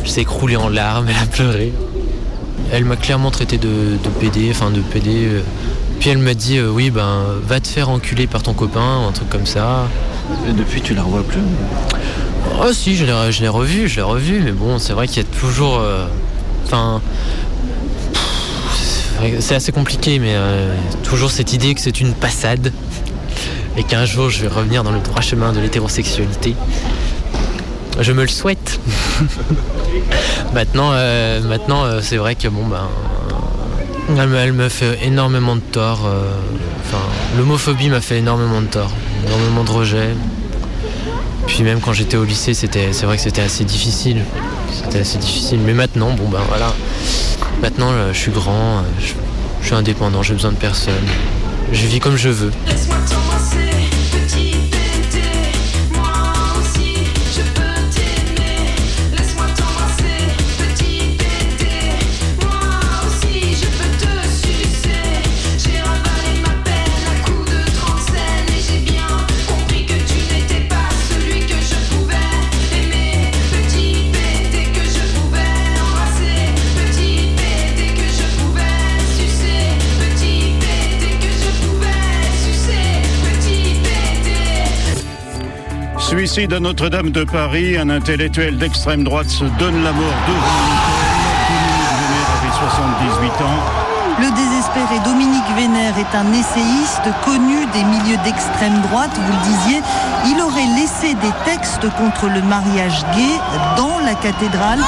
je s'est écroulé en larmes, elle a pleuré. Elle m'a clairement traité de, de PD, enfin de PD. Euh. Puis elle m'a dit oui ben va te faire enculer par ton copain, un truc comme ça. Et depuis tu la revois plus Oh si, je l'ai revu, je l'ai revu, mais bon c'est vrai qu'il y a toujours. Enfin c'est assez compliqué, mais euh, toujours cette idée que c'est une passade et qu'un jour je vais revenir dans le droit chemin de l'hétérosexualité. Je me le souhaite. [laughs] maintenant, euh, maintenant euh, c'est vrai que bon ben, elle, me fait énormément de tort. Enfin, l'homophobie m'a fait énormément de tort, énormément de rejet. Puis même quand j'étais au lycée, c'était, c'est vrai que c'était assez difficile. C'était assez difficile. Mais maintenant, bon ben voilà. Maintenant, euh, je suis grand, euh, je, suis indépendant, j'ai besoin de personne. Je vis comme je veux. Suicide à Notre-Dame de Paris, un intellectuel d'extrême droite se donne la mort devant l'hôtel. avait 78 ans. Le désespéré Dominique Vénère est un essayiste connu des milieux d'extrême droite, vous le disiez. Il aurait laissé des textes contre le mariage gay dans la cathédrale.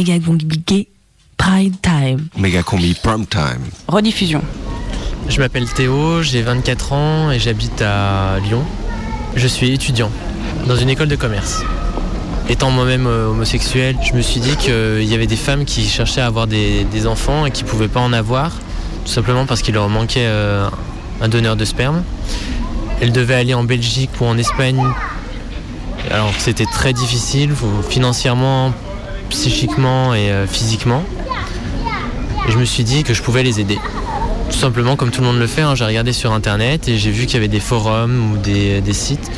Méga Gay Pride Time. Méga combi Prime Time. Rediffusion. Je m'appelle Théo, j'ai 24 ans et j'habite à Lyon. Je suis étudiant dans une école de commerce. Étant moi-même euh, homosexuel, je me suis dit qu'il y avait des femmes qui cherchaient à avoir des, des enfants et qui ne pouvaient pas en avoir, tout simplement parce qu'il leur manquait euh, un donneur de sperme. Elles devaient aller en Belgique ou en Espagne, alors que c'était très difficile, financièrement, psychiquement et euh, physiquement. Je me suis dit que je pouvais les aider. Tout simplement comme tout le monde le fait, hein, j'ai regardé sur internet et j'ai vu qu'il y avait des forums ou des, des sites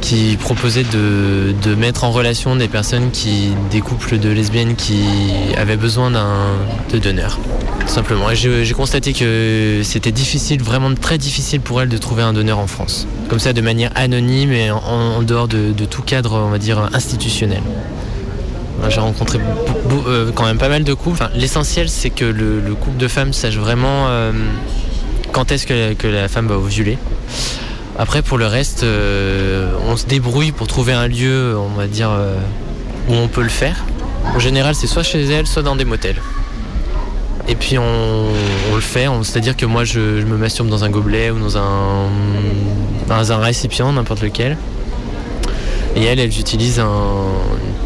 qui proposaient de, mettre en relation des personnes qui. des couples de lesbiennes qui avaient besoin d'un de donneurs. Tout simplement. Et j'ai constaté que c'était difficile, vraiment très difficile pour elles de trouver un donneur en France. Comme ça, de manière anonyme et en, en dehors de, de tout cadre, on va dire, institutionnel. J'ai rencontré euh, quand même pas mal de couples. L'essentiel, c'est que le, le couple de femmes sache vraiment euh, quand est-ce que, la femme va ovuler. Après, pour le reste, euh, on se débrouille pour trouver un lieu, on va dire, où on peut le faire. En général, c'est soit chez elle, soit dans des motels. Et puis on, le fait, c'est-à-dire que moi je, me masturbe dans un gobelet ou dans un, dans un récipient, n'importe lequel. Et elles, elles utilisent un-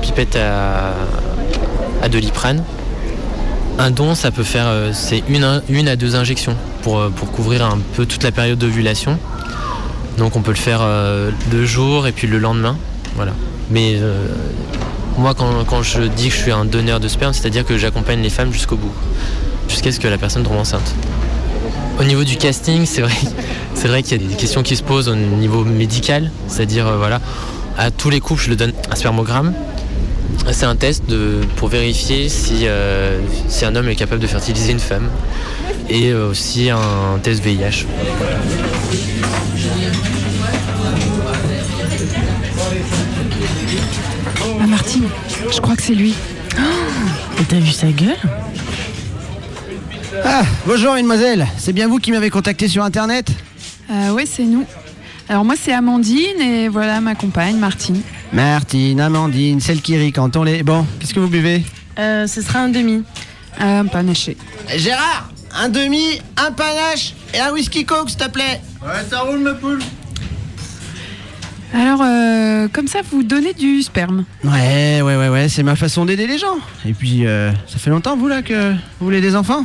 pipette à, à doliprane. Un don, ça peut faire, euh, c'est une, une à deux injections pour, euh, pour couvrir un peu toute la période d'ovulation. Donc on peut le faire euh, le jour et puis le lendemain. Voilà. Mais moi, quand, quand je dis que je suis un donneur de sperme, c'est-à-dire que j'accompagne les femmes jusqu'au bout, jusqu'à ce que la personne tombe enceinte. Au niveau du casting, c'est vrai, [laughs] c'est vrai qu'il y a des questions qui se posent au niveau médical, c'est-à-dire voilà, à tous les couples, je le donne un spermogramme. C'est un test de, pour vérifier si, euh, si un homme est capable de fertiliser une femme et euh, aussi un test VIH. Ah Martine, je crois que c'est lui. Et t'as vu sa gueule? Ah, bonjour mademoiselle, c'est bien vous qui m'avez contacté sur internet? Euh, ouais, c'est nous. Alors moi c'est Amandine et voilà ma compagne Martine. Martine, Amandine, celle qui rit quand on les... Bon, qu'est-ce que vous buvez Euh, ce sera un demi. un panaché. Gérard, un demi, un panache et un whisky coke s'il te plaît Ouais, ça roule ma poule Alors euh, comme ça vous donnez du sperme. Ouais, ouais, ouais, ouais, c'est ma façon d'aider les gens. Et puis, euh, ça fait longtemps vous là que vous voulez des enfants?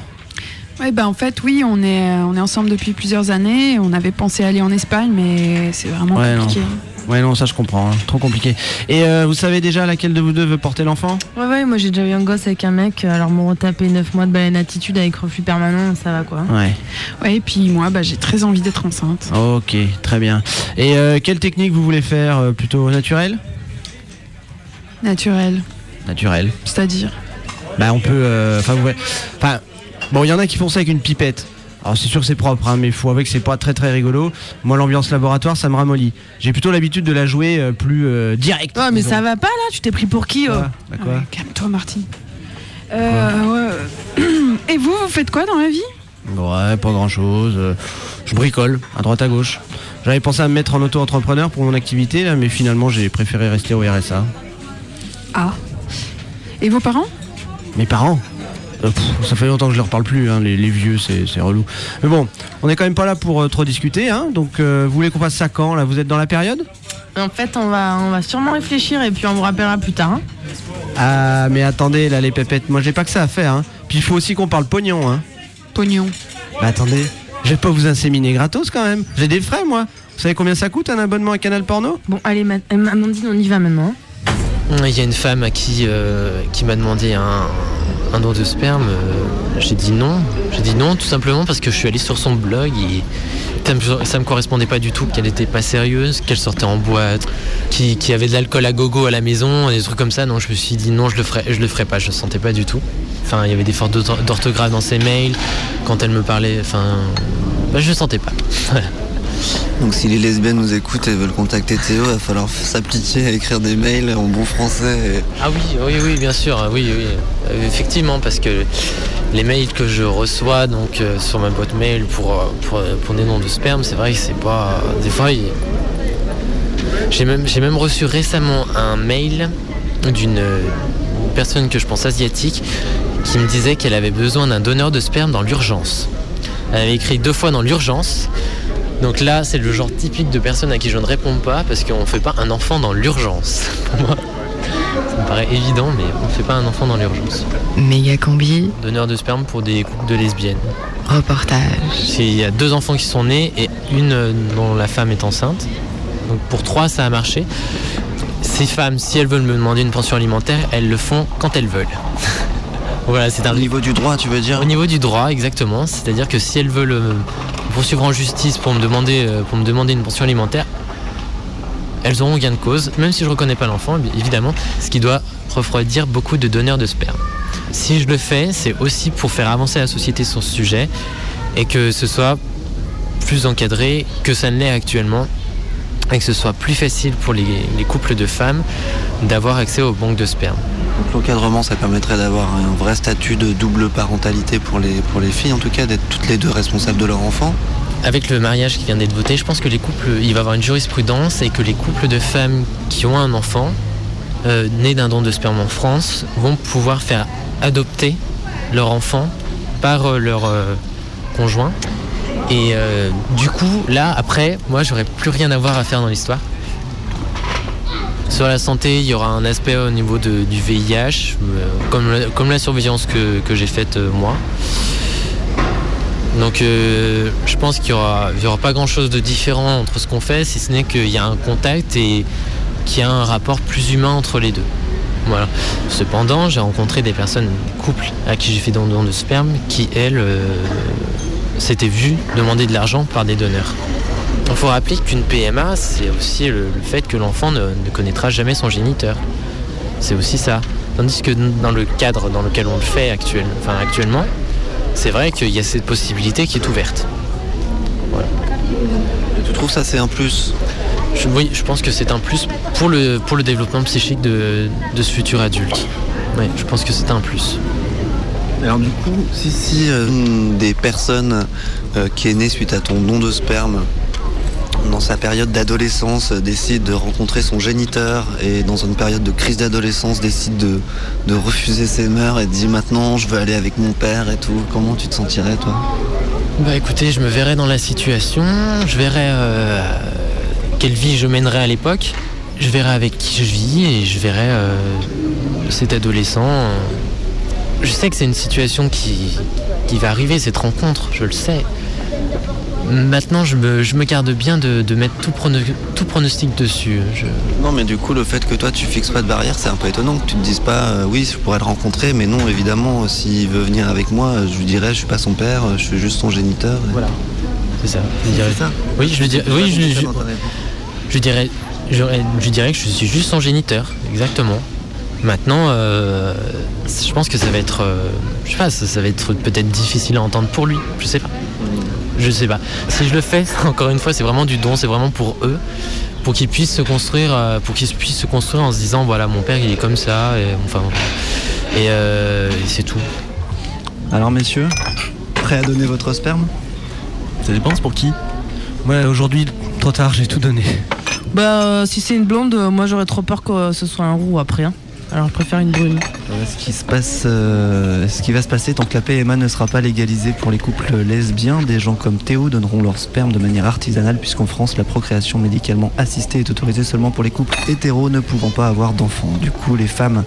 Ouais bah en fait oui on est euh, on est ensemble depuis plusieurs années. On avait pensé aller en Espagne mais c'est vraiment Ouais, non. compliqué. Ouais, non, ça je comprends, hein, trop compliqué. Et euh, vous savez déjà laquelle de vous deux veut porter l'enfant? Ouais, ouais, moi j'ai déjà eu un gosse avec un mec, alors m'ont retapé 9 mois de baleine attitude avec refus permanent, ça va quoi. Ouais. Ouais et puis moi bah j'ai très envie d'être enceinte. Ok, très bien. Et euh, quelle technique vous voulez faire euh, Plutôt naturelle? Naturel. Naturelle. C'est-à-dire? Bah on peut. euh, Enfin, vous voyez- enfin, bon, il y en a qui font ça avec une pipette. Alors c'est sûr que c'est propre, hein, mais il faut avouer que c'est pas très très rigolo. Moi l'ambiance laboratoire ça me ramollit. J'ai plutôt l'habitude de la jouer euh, plus euh, direct. Ouais, mais disons. ça va pas là, tu t'es pris pour qui oh Bah quoi? Calme-toi Martine. Euh, ouais. [clears throat] Et vous, vous faites quoi dans la vie? Ouais, pas grand chose. je bricole à droite à gauche. J'avais pensé à me mettre en auto-entrepreneur pour mon activité là, mais finalement j'ai préféré rester au RSA. Ah. Et vos parents? Mes parents? Euh, pff, Ça fait longtemps que je leur parle plus, hein, les, les vieux, c'est relou. Mais bon, on est quand même pas là pour euh, trop discuter, hein, donc euh, vous voulez qu'on fasse ça quand là? Vous êtes dans la période? En fait, on va, on va sûrement réfléchir et puis on vous rappellera plus tard. hein. Ah, mais attendez, là, les pépettes, moi j'ai pas que ça à faire, hein. Puis il faut aussi qu'on parle pognon, hein. Pognon. Bah attendez, je vais pas vous inséminer gratos quand même. J'ai des frais, moi. Vous savez combien ça coûte un abonnement à Canal Porno? Bon, allez, Ma- Amandine, on y va maintenant. Il y a une femme à qui, euh, qui m'a demandé un, un don de sperme. euh, J'ai dit non. J'ai dit non tout simplement parce que je suis allé sur son blog et ça me, correspondait pas du tout. Qu'elle était pas sérieuse, qu'elle sortait en boîte, qui, qui avait de l'alcool à gogo à la maison, des trucs comme ça. Non, je me suis dit non, je le ferai, le ferai pas. Je le sentais pas du tout. Enfin, il y avait des fautes d'ortho- d'orthographe dans ses mails. Quand elle me parlait, enfin, bah, je le sentais pas. [laughs] Donc si les lesbiennes nous écoutent et veulent contacter Théo, il va falloir s'appliquer à écrire des mails en bon français. Ah oui, oui, oui, bien sûr, oui, oui. Euh, effectivement, parce que les mails que je reçois donc euh, sur ma boîte mail pour, euh, pour, des noms de sperme, c'est vrai que c'est pas. Des fois, il- j'ai même, j'ai même reçu récemment un mail d'une personne que je pense asiatique qui me disait qu'elle avait besoin d'un donneur de sperme dans l'urgence. Elle avait écrit deux fois dans l'urgence. Donc là, c'est le genre typique de personne à qui je ne réponds pas parce qu'on ne fait pas un enfant dans l'urgence. [laughs] Pour moi, ça me paraît évident, mais on ne fait pas un enfant dans l'urgence. Méga combi. Donneur de sperme pour des couples de lesbiennes. Reportage. Il y a deux enfants qui sont nés et une euh, dont la femme est enceinte. Donc pour trois, ça a marché. Ces femmes, si elles veulent me demander une pension alimentaire, elles le font quand elles veulent. [laughs] voilà, c'est un... Au niveau du droit, tu veux dire? Au niveau du droit, exactement. C'est-à-dire que si elles veulent euh, poursuivre en justice pour me demander, euh, pour me demander une pension alimentaire, elles auront gain de cause, même si je ne reconnais pas l'enfant, évidemment, ce qui doit refroidir beaucoup de donneurs de sperme. Si je le fais, c'est aussi pour faire avancer la société sur ce sujet et que ce soit plus encadré que ça ne l'est actuellement et que ce soit plus facile pour les, les couples de femmes d'avoir accès aux banques de sperme. Donc l'encadrement, ça permettrait d'avoir un vrai statut de double parentalité pour les, pour les filles, en tout cas, d'être toutes les deux responsables de leur enfant. Avec le mariage qui vient d'être voté, je pense que les couples, il va y avoir une jurisprudence et que les couples de femmes qui ont un enfant euh, né d'un don de sperme en France vont pouvoir faire adopter leur enfant par euh, leur euh, conjoint. Et euh, du coup, là, après, moi, j'aurais plus rien à voir à faire dans l'histoire. Sur la santé, il y aura un aspect au niveau de- du VIH, euh, comme, la, comme la surveillance que, que j'ai faite euh, moi. Donc je pense qu'il n'y aura, aura pas grand-chose de différent entre ce qu'on fait, si ce n'est qu'il y a un contact et qu'il y a un rapport plus humain entre les deux. Voilà. Cependant, j'ai rencontré des personnes, couples, à qui j'ai fait don de sperme, qui, elles, s'étaient vues demander de l'argent par des donneurs. Il faut rappeler qu'une PMA, c'est aussi le, le fait que l'enfant ne, ne connaîtra jamais son géniteur. C'est aussi ça. Tandis que dans le cadre dans lequel on le fait actuel, enfin, actuellement, c'est vrai qu'il y a cette possibilité qui est ouverte. Et tu trouves ça c'est un plus? Je, oui, je pense que c'est un plus pour le, pour le développement psychique de, de ce futur adulte. Oui, je pense que c'est un plus. Alors du coup, si, si euh, une des personnes euh, qui est née suite à ton don de sperme dans sa période d'adolescence euh, décide de rencontrer son géniteur et dans une période de crise d'adolescence décide de, de refuser ses mœurs et dit maintenant je veux aller avec mon père et tout, comment tu te sentirais toi? Bah écoutez, je me verrai dans la situation, je verrai euh, quelle vie je mènerai à l'époque, je verrai avec qui je vis et je verrai euh, cet adolescent. Je sais que c'est une situation qui, qui va arriver, cette rencontre, je le sais. Maintenant, je me, je me garde bien de, de mettre tout, prono- tout pronostic dessus. Je- Non mais du coup le fait que toi tu fixes pas de barrière c'est un peu étonnant que tu te dises pas euh, oui je pourrais le rencontrer mais non évidemment s'il veut venir avec moi je lui dirais je suis pas son père je suis juste son géniteur. Voilà. C'est ça. Je dirais- ça Oui, je dirais. Oui, je, je- je dirais. j'aurais- Je dirais que je suis juste son géniteur, exactement. Maintenant, euh, je pense que ça va être, euh, je sais pas, ça, ça va être peut-être difficile à entendre pour lui. Je sais pas. Je sais pas. Si je le fais, [laughs] encore une fois, c'est vraiment du don, c'est vraiment pour eux, pour qu'ils puissent se construire, euh, pour qu'ils puissent se construire en se disant, voilà, mon père, il est comme ça, et enfin, et, euh, et c'est tout. Alors messieurs, prêts à donner votre sperme? Ça dépend, c'est pour qui? Ouais, aujourd'hui, trop tard, j'ai tout donné. Bah, euh, si c'est une blonde, euh, moi j'aurais trop peur que ce soit un roux après. hein. Alors je préfère une brune. Ce qui se passe, euh, ce qui va se passer tant que la PMA ne sera pas légalisée pour les couples lesbiens. Des gens comme Théo donneront leur sperme de manière artisanale puisqu'en France la procréation médicalement assistée est autorisée seulement pour les couples hétéros ne pouvant pas avoir d'enfants. Du coup, les femmes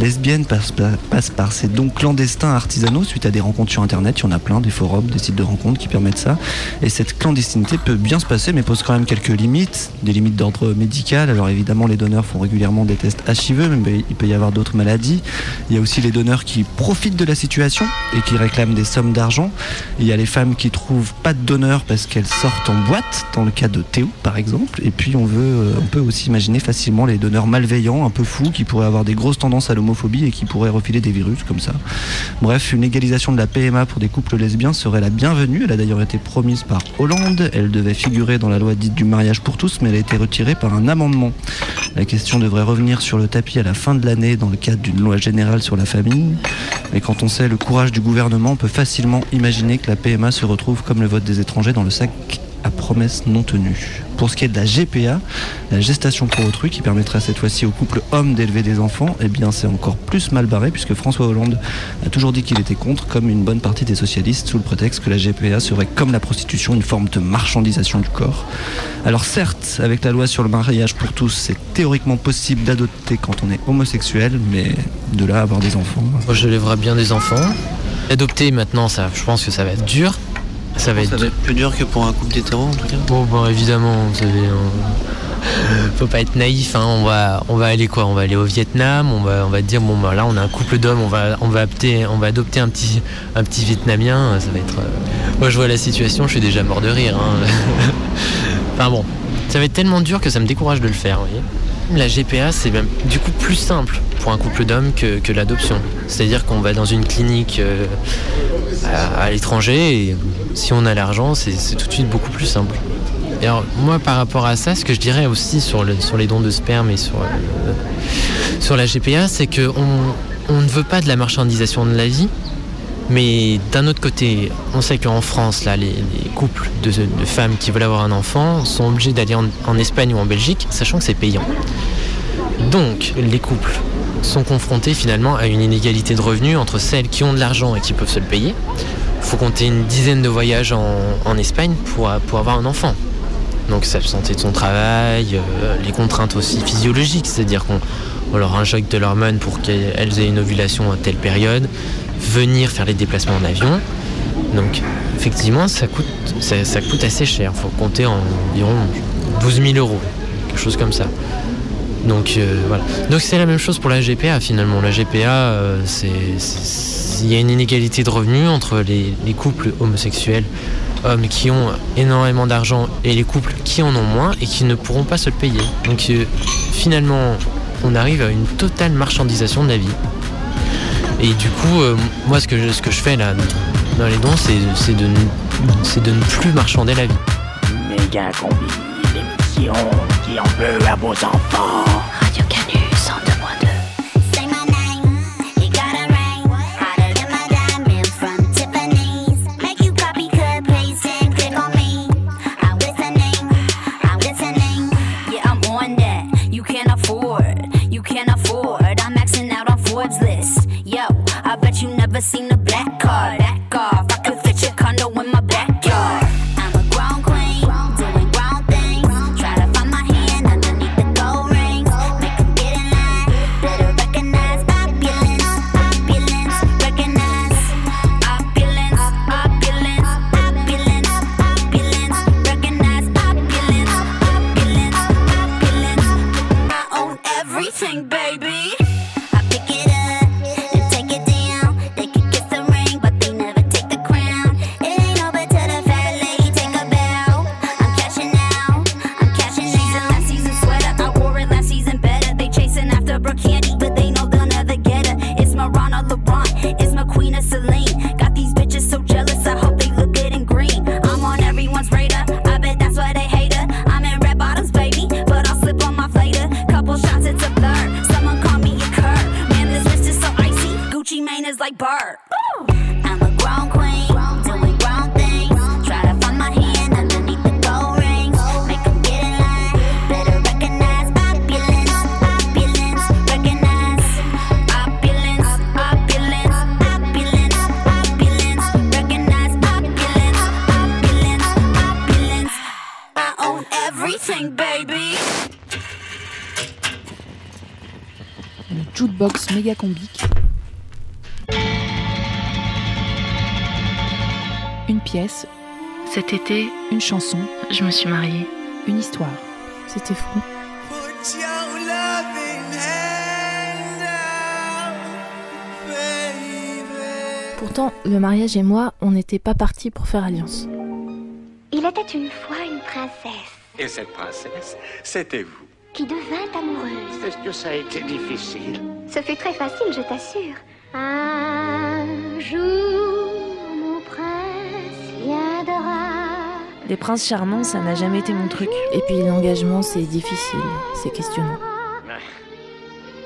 lesbiennes passent, passent par ces dons clandestins artisanaux suite à des rencontres sur internet. Il y en a plein, des forums, des sites de rencontres qui permettent ça. Et cette clandestinité peut bien se passer, mais pose quand même quelques limites, des limites d'ordre médical. Alors évidemment, les donneurs font régulièrement des tests HIV, mais il peut y avoir d'autres maladies. Il y a aussi les donneurs qui profitent de la situation et qui réclament des sommes d'argent. Il y a les femmes qui trouvent pas de donneurs parce qu'elles sortent en boîte, dans le cas de Théo par exemple. Et puis on veut, euh, on peut aussi imaginer facilement les donneurs malveillants, un peu fous, qui pourraient avoir des grosses tendances à l'homophobie et qui pourraient refiler des virus comme ça. Bref, une légalisation de la PMA pour des couples lesbiens serait la bienvenue. Elle a d'ailleurs été promise par Hollande. Elle devait figurer dans la loi dite du mariage pour tous, mais elle a été retirée par un amendement. La question devrait revenir sur le tapis à la fin de l'année dans le cadre d'une loi générale sur la famille. Mais quand on sait le courage du gouvernement, on peut facilement imaginer que la PMA se retrouve comme le vote des étrangers dans le sac à promesse non tenue. Pour ce qui est de la GPA, la gestation pour autrui, qui permettrait cette fois-ci au couple homme d'élever des enfants, eh bien c'est encore plus mal barré puisque François Hollande a toujours dit qu'il était contre, comme une bonne partie des socialistes, sous le prétexte que la GPA serait comme la prostitution, une forme de marchandisation du corps. Alors certes, avec la loi sur le mariage pour tous, c'est théoriquement possible d'adopter quand on est homosexuel, mais de là avoir des enfants. Moi, je lèverai bien des enfants. Adopter maintenant, ça, je pense que ça va être dur. Ça va être, plus dur que pour un couple d'hétéros en tout cas Bon, bon, évidemment, vous savez, hein, [laughs] faut pas être naïf. hein, On va, on va aller quoi? On va aller au Vietnam. On va, on va dire bon, bah, là, on a un couple d'hommes. On va, on va adopter, on va adopter un petit, un petit Vietnamien. Ça va être. euh, Moi, je vois la situation. Je suis déjà mort de rire. hein. [laughs] enfin bon, ça va être tellement dur que ça me décourage de le faire. vous voyez. La GPA, c'est même du coup plus simple pour un couple d'hommes que, l'adoption. C'est-à-dire qu'on va dans une clinique euh, à, l'étranger et si on a l'argent, c'est tout de suite beaucoup plus simple. Alors, moi, par rapport à ça, ce que je dirais aussi sur, le- sur les dons de sperme et sur, euh, la GPA, c'est qu'on on ne veut pas de la marchandisation de la vie, mais d'un autre côté, on sait qu'en France, les, les couples de, femmes qui veulent avoir un enfant sont obligés d'aller en, Espagne ou en Belgique, sachant que c'est payant. Donc, les couples sont confrontés finalement à une inégalité de revenus entre celles qui ont de l'argent et qui peuvent se le payer. Il faut compter une dizaine de voyages en, Espagne pour, avoir un enfant. Donc s'absenter de son travail, euh, les contraintes aussi physiologiques, c'est-à-dire qu'on on leur injecte de l'hormone pour qu'elles aient une ovulation à telle période, venir faire les déplacements en avion. Donc effectivement, ça coûte, ça, coûte assez cher. Il faut compter environ 12 000 euros, quelque chose comme ça. Donc euh, voilà. Donc c'est la même chose pour la GPA finalement. La GPA, euh, il y a une inégalité de revenus entre les, les couples homosexuels, hommes qui ont énormément d'argent et les couples qui en ont moins et qui ne pourront pas se le payer. Donc euh, finalement, on arrive à une totale marchandisation de la vie. Et du coup, euh, moi ce que, je, ce que je fais là dans les dons, c'est, de, de ne plus marchander la vie. Méga combi, l'émission qui en veut à vos enfants. Une pièce. Cet été, une chanson. Je me suis mariée. Une histoire. C'était fou. Pourtant, le mariage et moi, on n'était pas partis pour faire alliance. Il était une fois une princesse Et cette princesse, c'était vous. qui devint amoureuse. Est-ce que ça a été difficile? Ce fut très facile, je t'assure. Un jour, Les princes charmants, ça n'a jamais été mon truc. Et puis l'engagement, c'est difficile, c'est questionnant.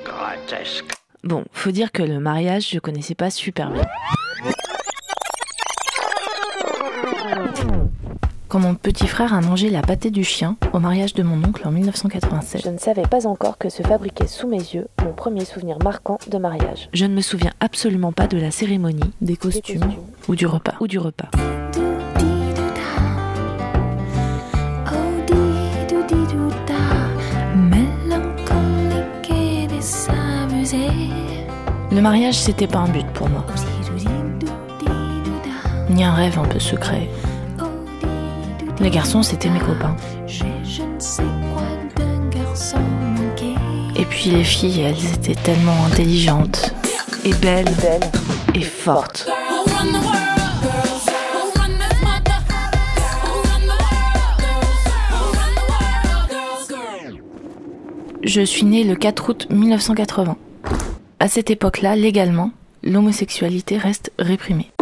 Grotesque. Bon, faut dire que le mariage, je connaissais pas super bien. quand mon petit frère a mangé la pâtée du chien au mariage de mon oncle en 1987. Je ne savais pas encore que se fabriquait sous mes yeux mon premier souvenir marquant de mariage. Je ne me souviens absolument pas de la cérémonie, des costumes, ou du repas. Ou du repas. Le mariage, c'était pas un but pour moi. Ni un rêve un peu secret. Les garçons, c'était mes copains. Et puis les filles, elles étaient tellement intelligentes, et belles, et fortes. Je suis née le 4 août 1980. À cette époque-là, légalement, l'homosexualité reste réprimée.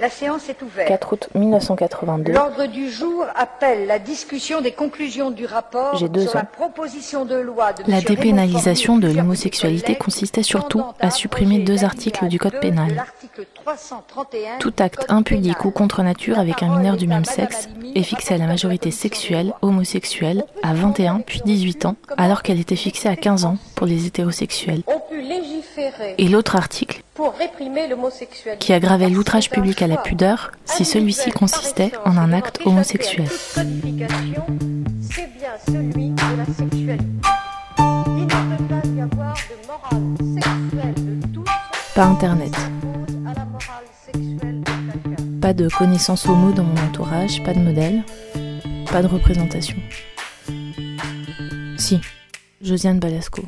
La séance est ouverte. 4 août 1982. L'ordre du jour appelle la discussion des conclusions du rapport J'ai deux sur la ans. proposition de loi de La dépénalisation de l'homosexualité consistait surtout à supprimer deux articles du Code pénal. l'article 331 Tout acte impudique ou contre nature avec un mineur du même sexe est fixé à la majorité sexuelle homosexuelle à 21 puis 18 ans, alors qu'elle était fixée à 15 ans pour les hétérosexuels. Et l'autre article, pour réprimer l'homosexualité. qui aggravait l'outrage public à la pudeur si celui-ci consistait en un acte homosexuel. Pas Internet. Pas de connaissances homo dans mon entourage, pas de modèle, pas de représentation. Si, Josiane Balasco,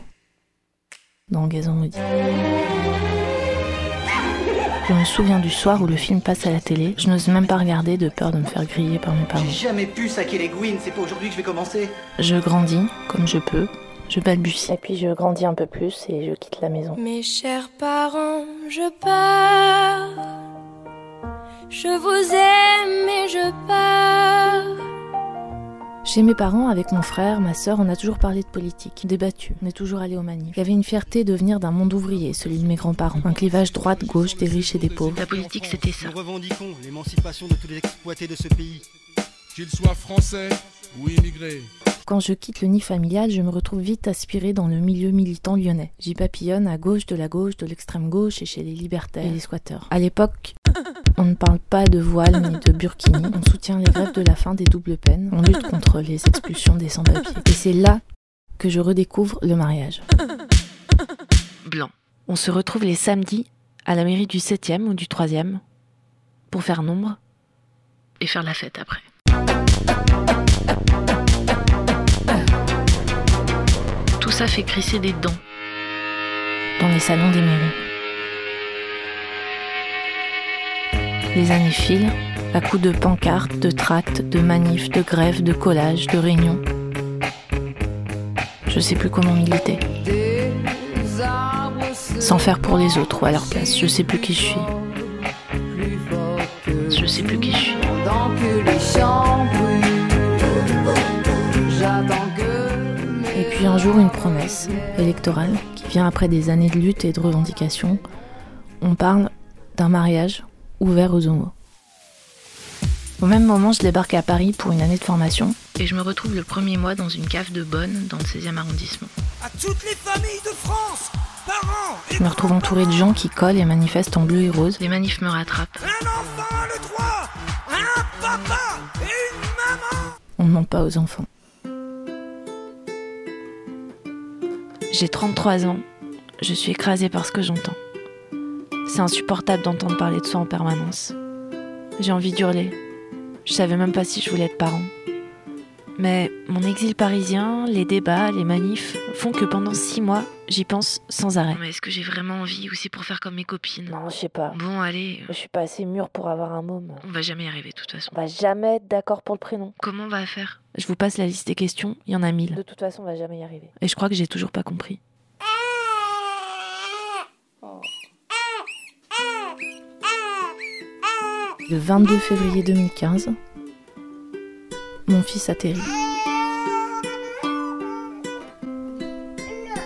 dans Gazon maudit. Je me souviens du soir où le film passe à la télé. Je n'ose même pas regarder de peur de me faire griller par mes parents. J'ai jamais pu saquer les Gwyn, c'est pas aujourd'hui que je vais commencer. Je grandis comme je peux. Je balbutie. Et puis je grandis un peu plus et je quitte la maison. Mes chers parents, je pars. Je vous aime et je pars. Chez mes parents, avec mon frère, ma sœur, on a toujours parlé de politique, débattu, on est toujours allé aux manifs. Il y avait une fierté de venir d'un monde ouvrier, celui de mes grands-parents. Un clivage droite-gauche, des riches et des pauvres. La politique, c'était ça. Nous revendiquons l'émancipation de tous les exploités de ce pays. Qu'ils soient français ou immigrés. Quand je quitte le nid familial, je me retrouve vite aspirée dans le milieu militant lyonnais. J'y papillonne à gauche de la gauche, de l'extrême gauche et chez les libertaires et les squatteurs. À l'époque, [laughs] on ne parle pas de voile ni de burkini. On soutient les grèves de la fin des doubles peines. On lutte contre les expulsions des sans-papiers. Et c'est là que je redécouvre le mariage. Blanc. On se retrouve les samedis à la mairie du 7e ou du 3e pour faire nombre et faire la fête après. [laughs] Tout ça fait crisser des dents dans les salons des mairies. Les années filent, à coups de pancartes, de tracts, de manifs, de grèves, de collages, de réunions. Je sais plus comment militer. Sans faire pour les autres ou à leur place, je sais plus qui je suis. Je sais plus qui je suis. Puis un jour, une promesse électorale qui vient après des années de lutte et de revendication. On parle d'un mariage ouvert aux homos. Au même moment, je débarque à Paris pour une année de formation et je me retrouve le premier mois dans une cave de Bonne, dans le 16e arrondissement. À toutes les familles de France, parents, Je me retrouve entourée de gens qui collent et manifestent en bleu et rose. Les manifs me rattrapent. un enfant a le droit, un papa et une maman. On ne ment pas aux enfants. J'ai 33 ans. Je suis écrasée par ce que j'entends. C'est insupportable d'entendre parler de soi en permanence. J'ai envie d'hurler. Je savais même pas si je voulais être parent. Mais mon exil parisien, les débats, les manifs font que pendant six mois, j'y pense sans arrêt. Mais est-ce que j'ai vraiment envie ou c'est pour faire comme mes copines? Non, je sais pas. Bon, allez. Je suis pas assez mûre pour avoir un môme. On va jamais y arriver de toute façon. On va jamais être d'accord pour le prénom. Comment on va faire? Je vous passe la liste des questions, il y en a mille. De toute façon, on va jamais y arriver. Et je crois que j'ai toujours pas compris. Le 22 février 2015, mon fils atterrit.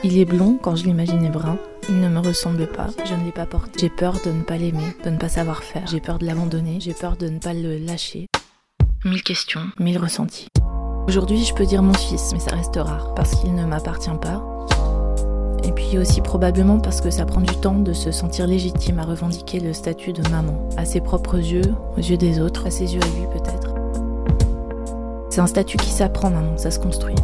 Il est blond quand je l'imaginais brun. Il ne me ressemble pas, je ne l'ai pas porté. J'ai peur de ne pas l'aimer, de ne pas savoir faire. J'ai peur de l'abandonner, j'ai peur de ne pas le lâcher. Mille questions, mille ressentis. Aujourd'hui, je peux dire mon fils, mais ça reste rare, parce qu'il ne m'appartient pas. Et puis aussi probablement parce que ça prend du temps de se sentir légitime à revendiquer le statut de maman, à ses propres yeux, aux yeux des autres, à ses yeux à lui peut-être. C'est un statut qui s'apprend maman, ça se construit.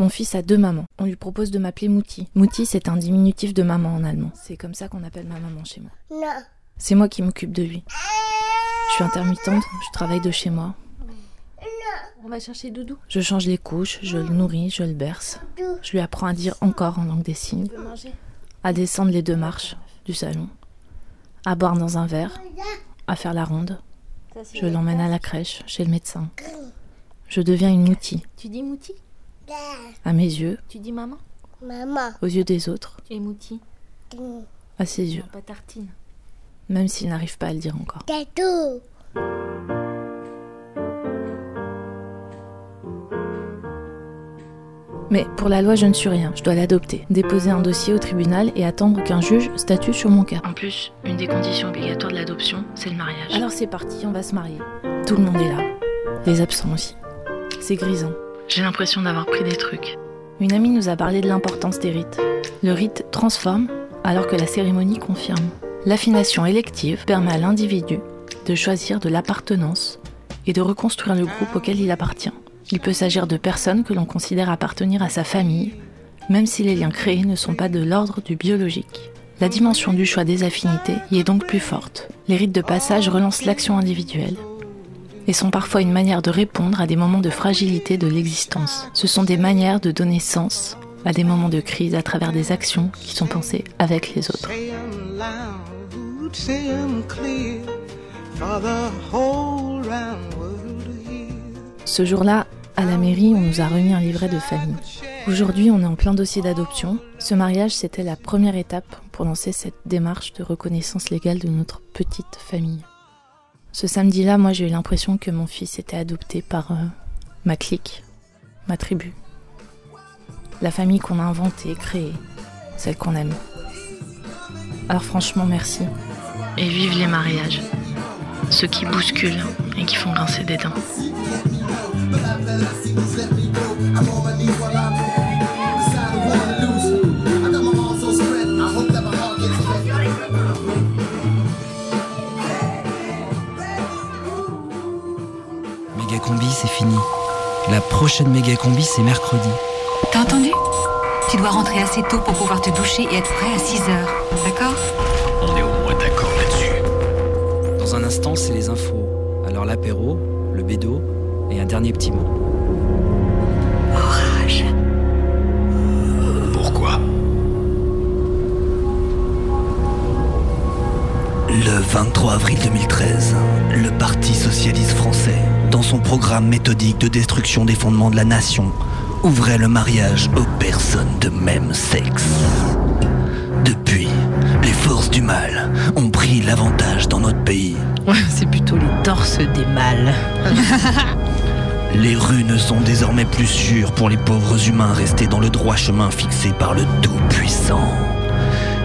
Mon fils a deux mamans. On lui propose de m'appeler Mouti. Mouti, c'est un diminutif de maman en allemand. C'est comme ça qu'on appelle ma maman chez moi. Non. C'est moi qui m'occupe de lui. Je suis intermittente, je travaille de chez moi. On va chercher Doudou. Je change les couches, je le nourris, je le berce. Je lui apprends à dire encore en langue des signes, à descendre les deux marches du salon, à boire dans un verre, à faire la ronde. Ça, c'est Je l'emmène à la crèche, chez le médecin. Je deviens une moutie, Tu dis Mouti? À mes yeux, Tu dis maman? Maman. aux yeux des autres, Tu es Mouti à ses yeux, Pas tartine. même s'il n'arrive pas à le dire encore. Tatou. Mais pour la loi, je ne suis rien. Je dois l'adopter, déposer un dossier au tribunal et attendre qu'un juge statue sur mon cas. En plus, une des conditions obligatoires de l'adoption, c'est le mariage. Alors c'est parti, on va se marier. Tout le monde est là. Les absents aussi. C'est grisant. J'ai l'impression d'avoir pris des trucs. Une amie nous a parlé de l'importance des rites. Le rite transforme alors que la cérémonie confirme. L'affination élective permet à l'individu de choisir de l'appartenance et de reconstruire le groupe auquel il appartient. Il peut s'agir de personnes que l'on considère appartenir à sa famille, même si les liens créés ne sont pas de l'ordre du biologique. La dimension du choix des affinités y est donc plus forte. Les rites de passage relancent l'action individuelle et sont parfois une manière de répondre à des moments de fragilité de l'existence. Ce sont des manières de donner sens à des moments de crise à travers des actions qui sont pensées avec les autres. Ce jour-là, à la mairie, on nous a remis un livret de famille. Aujourd'hui, on est en plein dossier d'adoption. Ce mariage, c'était la première étape pour lancer cette démarche de reconnaissance légale de notre petite famille. Ce samedi-là, moi, j'ai eu l'impression que mon fils était adopté par euh, ma clique, ma tribu. La famille qu'on a inventée, créée, celle qu'on aime. Alors franchement, merci. Et vive les mariages. Ceux qui bousculent et qui font grincer des dents. Combi, c'est fini. La prochaine méga combi, c'est mercredi. T'as entendu? Tu dois rentrer assez tôt pour pouvoir te doucher et être prêt à 6 heures. D'accord? On est au moins d'accord là-dessus. Dans un instant, c'est les infos. Alors l'apéro, le bédo et un dernier petit mot. Orage. Pourquoi? Le 23 avril 2013, le Parti socialiste français, dans son programme méthodique de destruction des fondements de la nation, ouvrait le mariage aux personnes de même sexe. Depuis, les forces du mal ont pris l'avantage dans notre pays. Ouais, c'est plutôt les torses des mâles. [laughs] Les rues ne sont désormais plus sûres pour les pauvres humains restés dans le droit chemin fixé par le Tout-Puissant.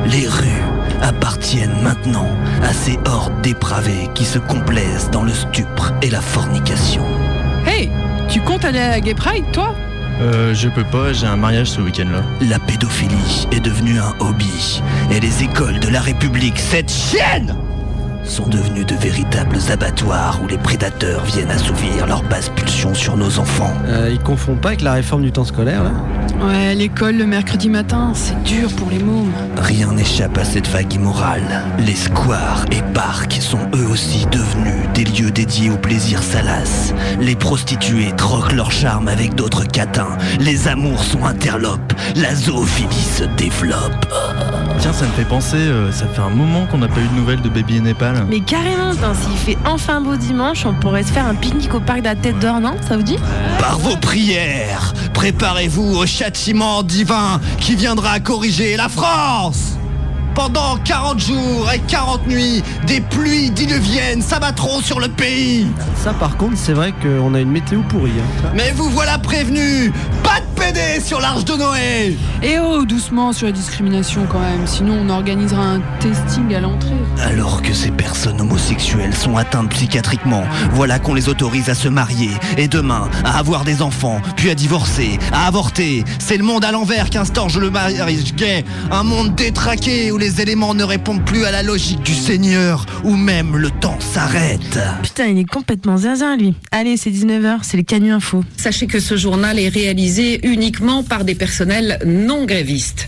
Les rues appartiennent maintenant à ces hordes dépravées qui se complaisent dans le stupre et la fornication. Hey, tu comptes aller à la Gay Pride, toi? Euh, je peux pas, j'ai un mariage ce week-end-là. La pédophilie est devenue un hobby et les écoles de la République, cette chienne, sont devenues de véritables abattoirs où les prédateurs viennent assouvir leurs basses pulsions sur nos enfants. Euh, il confond pas avec la réforme du temps scolaire là? Ouais, l'école le mercredi matin, c'est dur pour les mômes. Rien n'échappe à cette vague immorale. Les squares et parcs sont eux aussi devenus des lieux dédiés au plaisir salace. Les prostituées troquent leur charme avec d'autres catins. Les amours sont interlopes. La zoophilie se développe. Tiens, ça me fait penser, euh, ça fait un moment qu'on n'a pas eu de nouvelles de Baby et Népal. Mais carrément, s'il fait enfin beau dimanche, on pourrait se faire un pique-nique au parc de la Tête d'Or, non Ça vous dit? Par vos prières, préparez-vous au châtiment divin qui viendra corriger la France. Pendant 40 jours et 40 nuits, des pluies diluviennes s'abattront sur le pays. Ça, par contre, c'est vrai qu'on a une météo pourrie. hein. Mais vous voilà prévenus Pas de PD sur l'Arche de Noé Et oh, doucement sur la discrimination quand même, sinon on organisera un testing à l'entrée. Alors que ces personnes homosexuelles sont atteintes psychiatriquement, voilà qu'on les autorise à se marier et demain à avoir des enfants, puis à divorcer, à avorter. C'est le monde à l'envers qu'instaure le mariage gay. Un monde détraqué où les éléments ne répondent plus à la logique du Seigneur, où même le temps s'arrête. Putain, il est complètement zinzin, lui. Allez, c'est 19h, c'est les Canu Info. Sachez que ce journal est réalisé uniquement par des personnels non grévistes.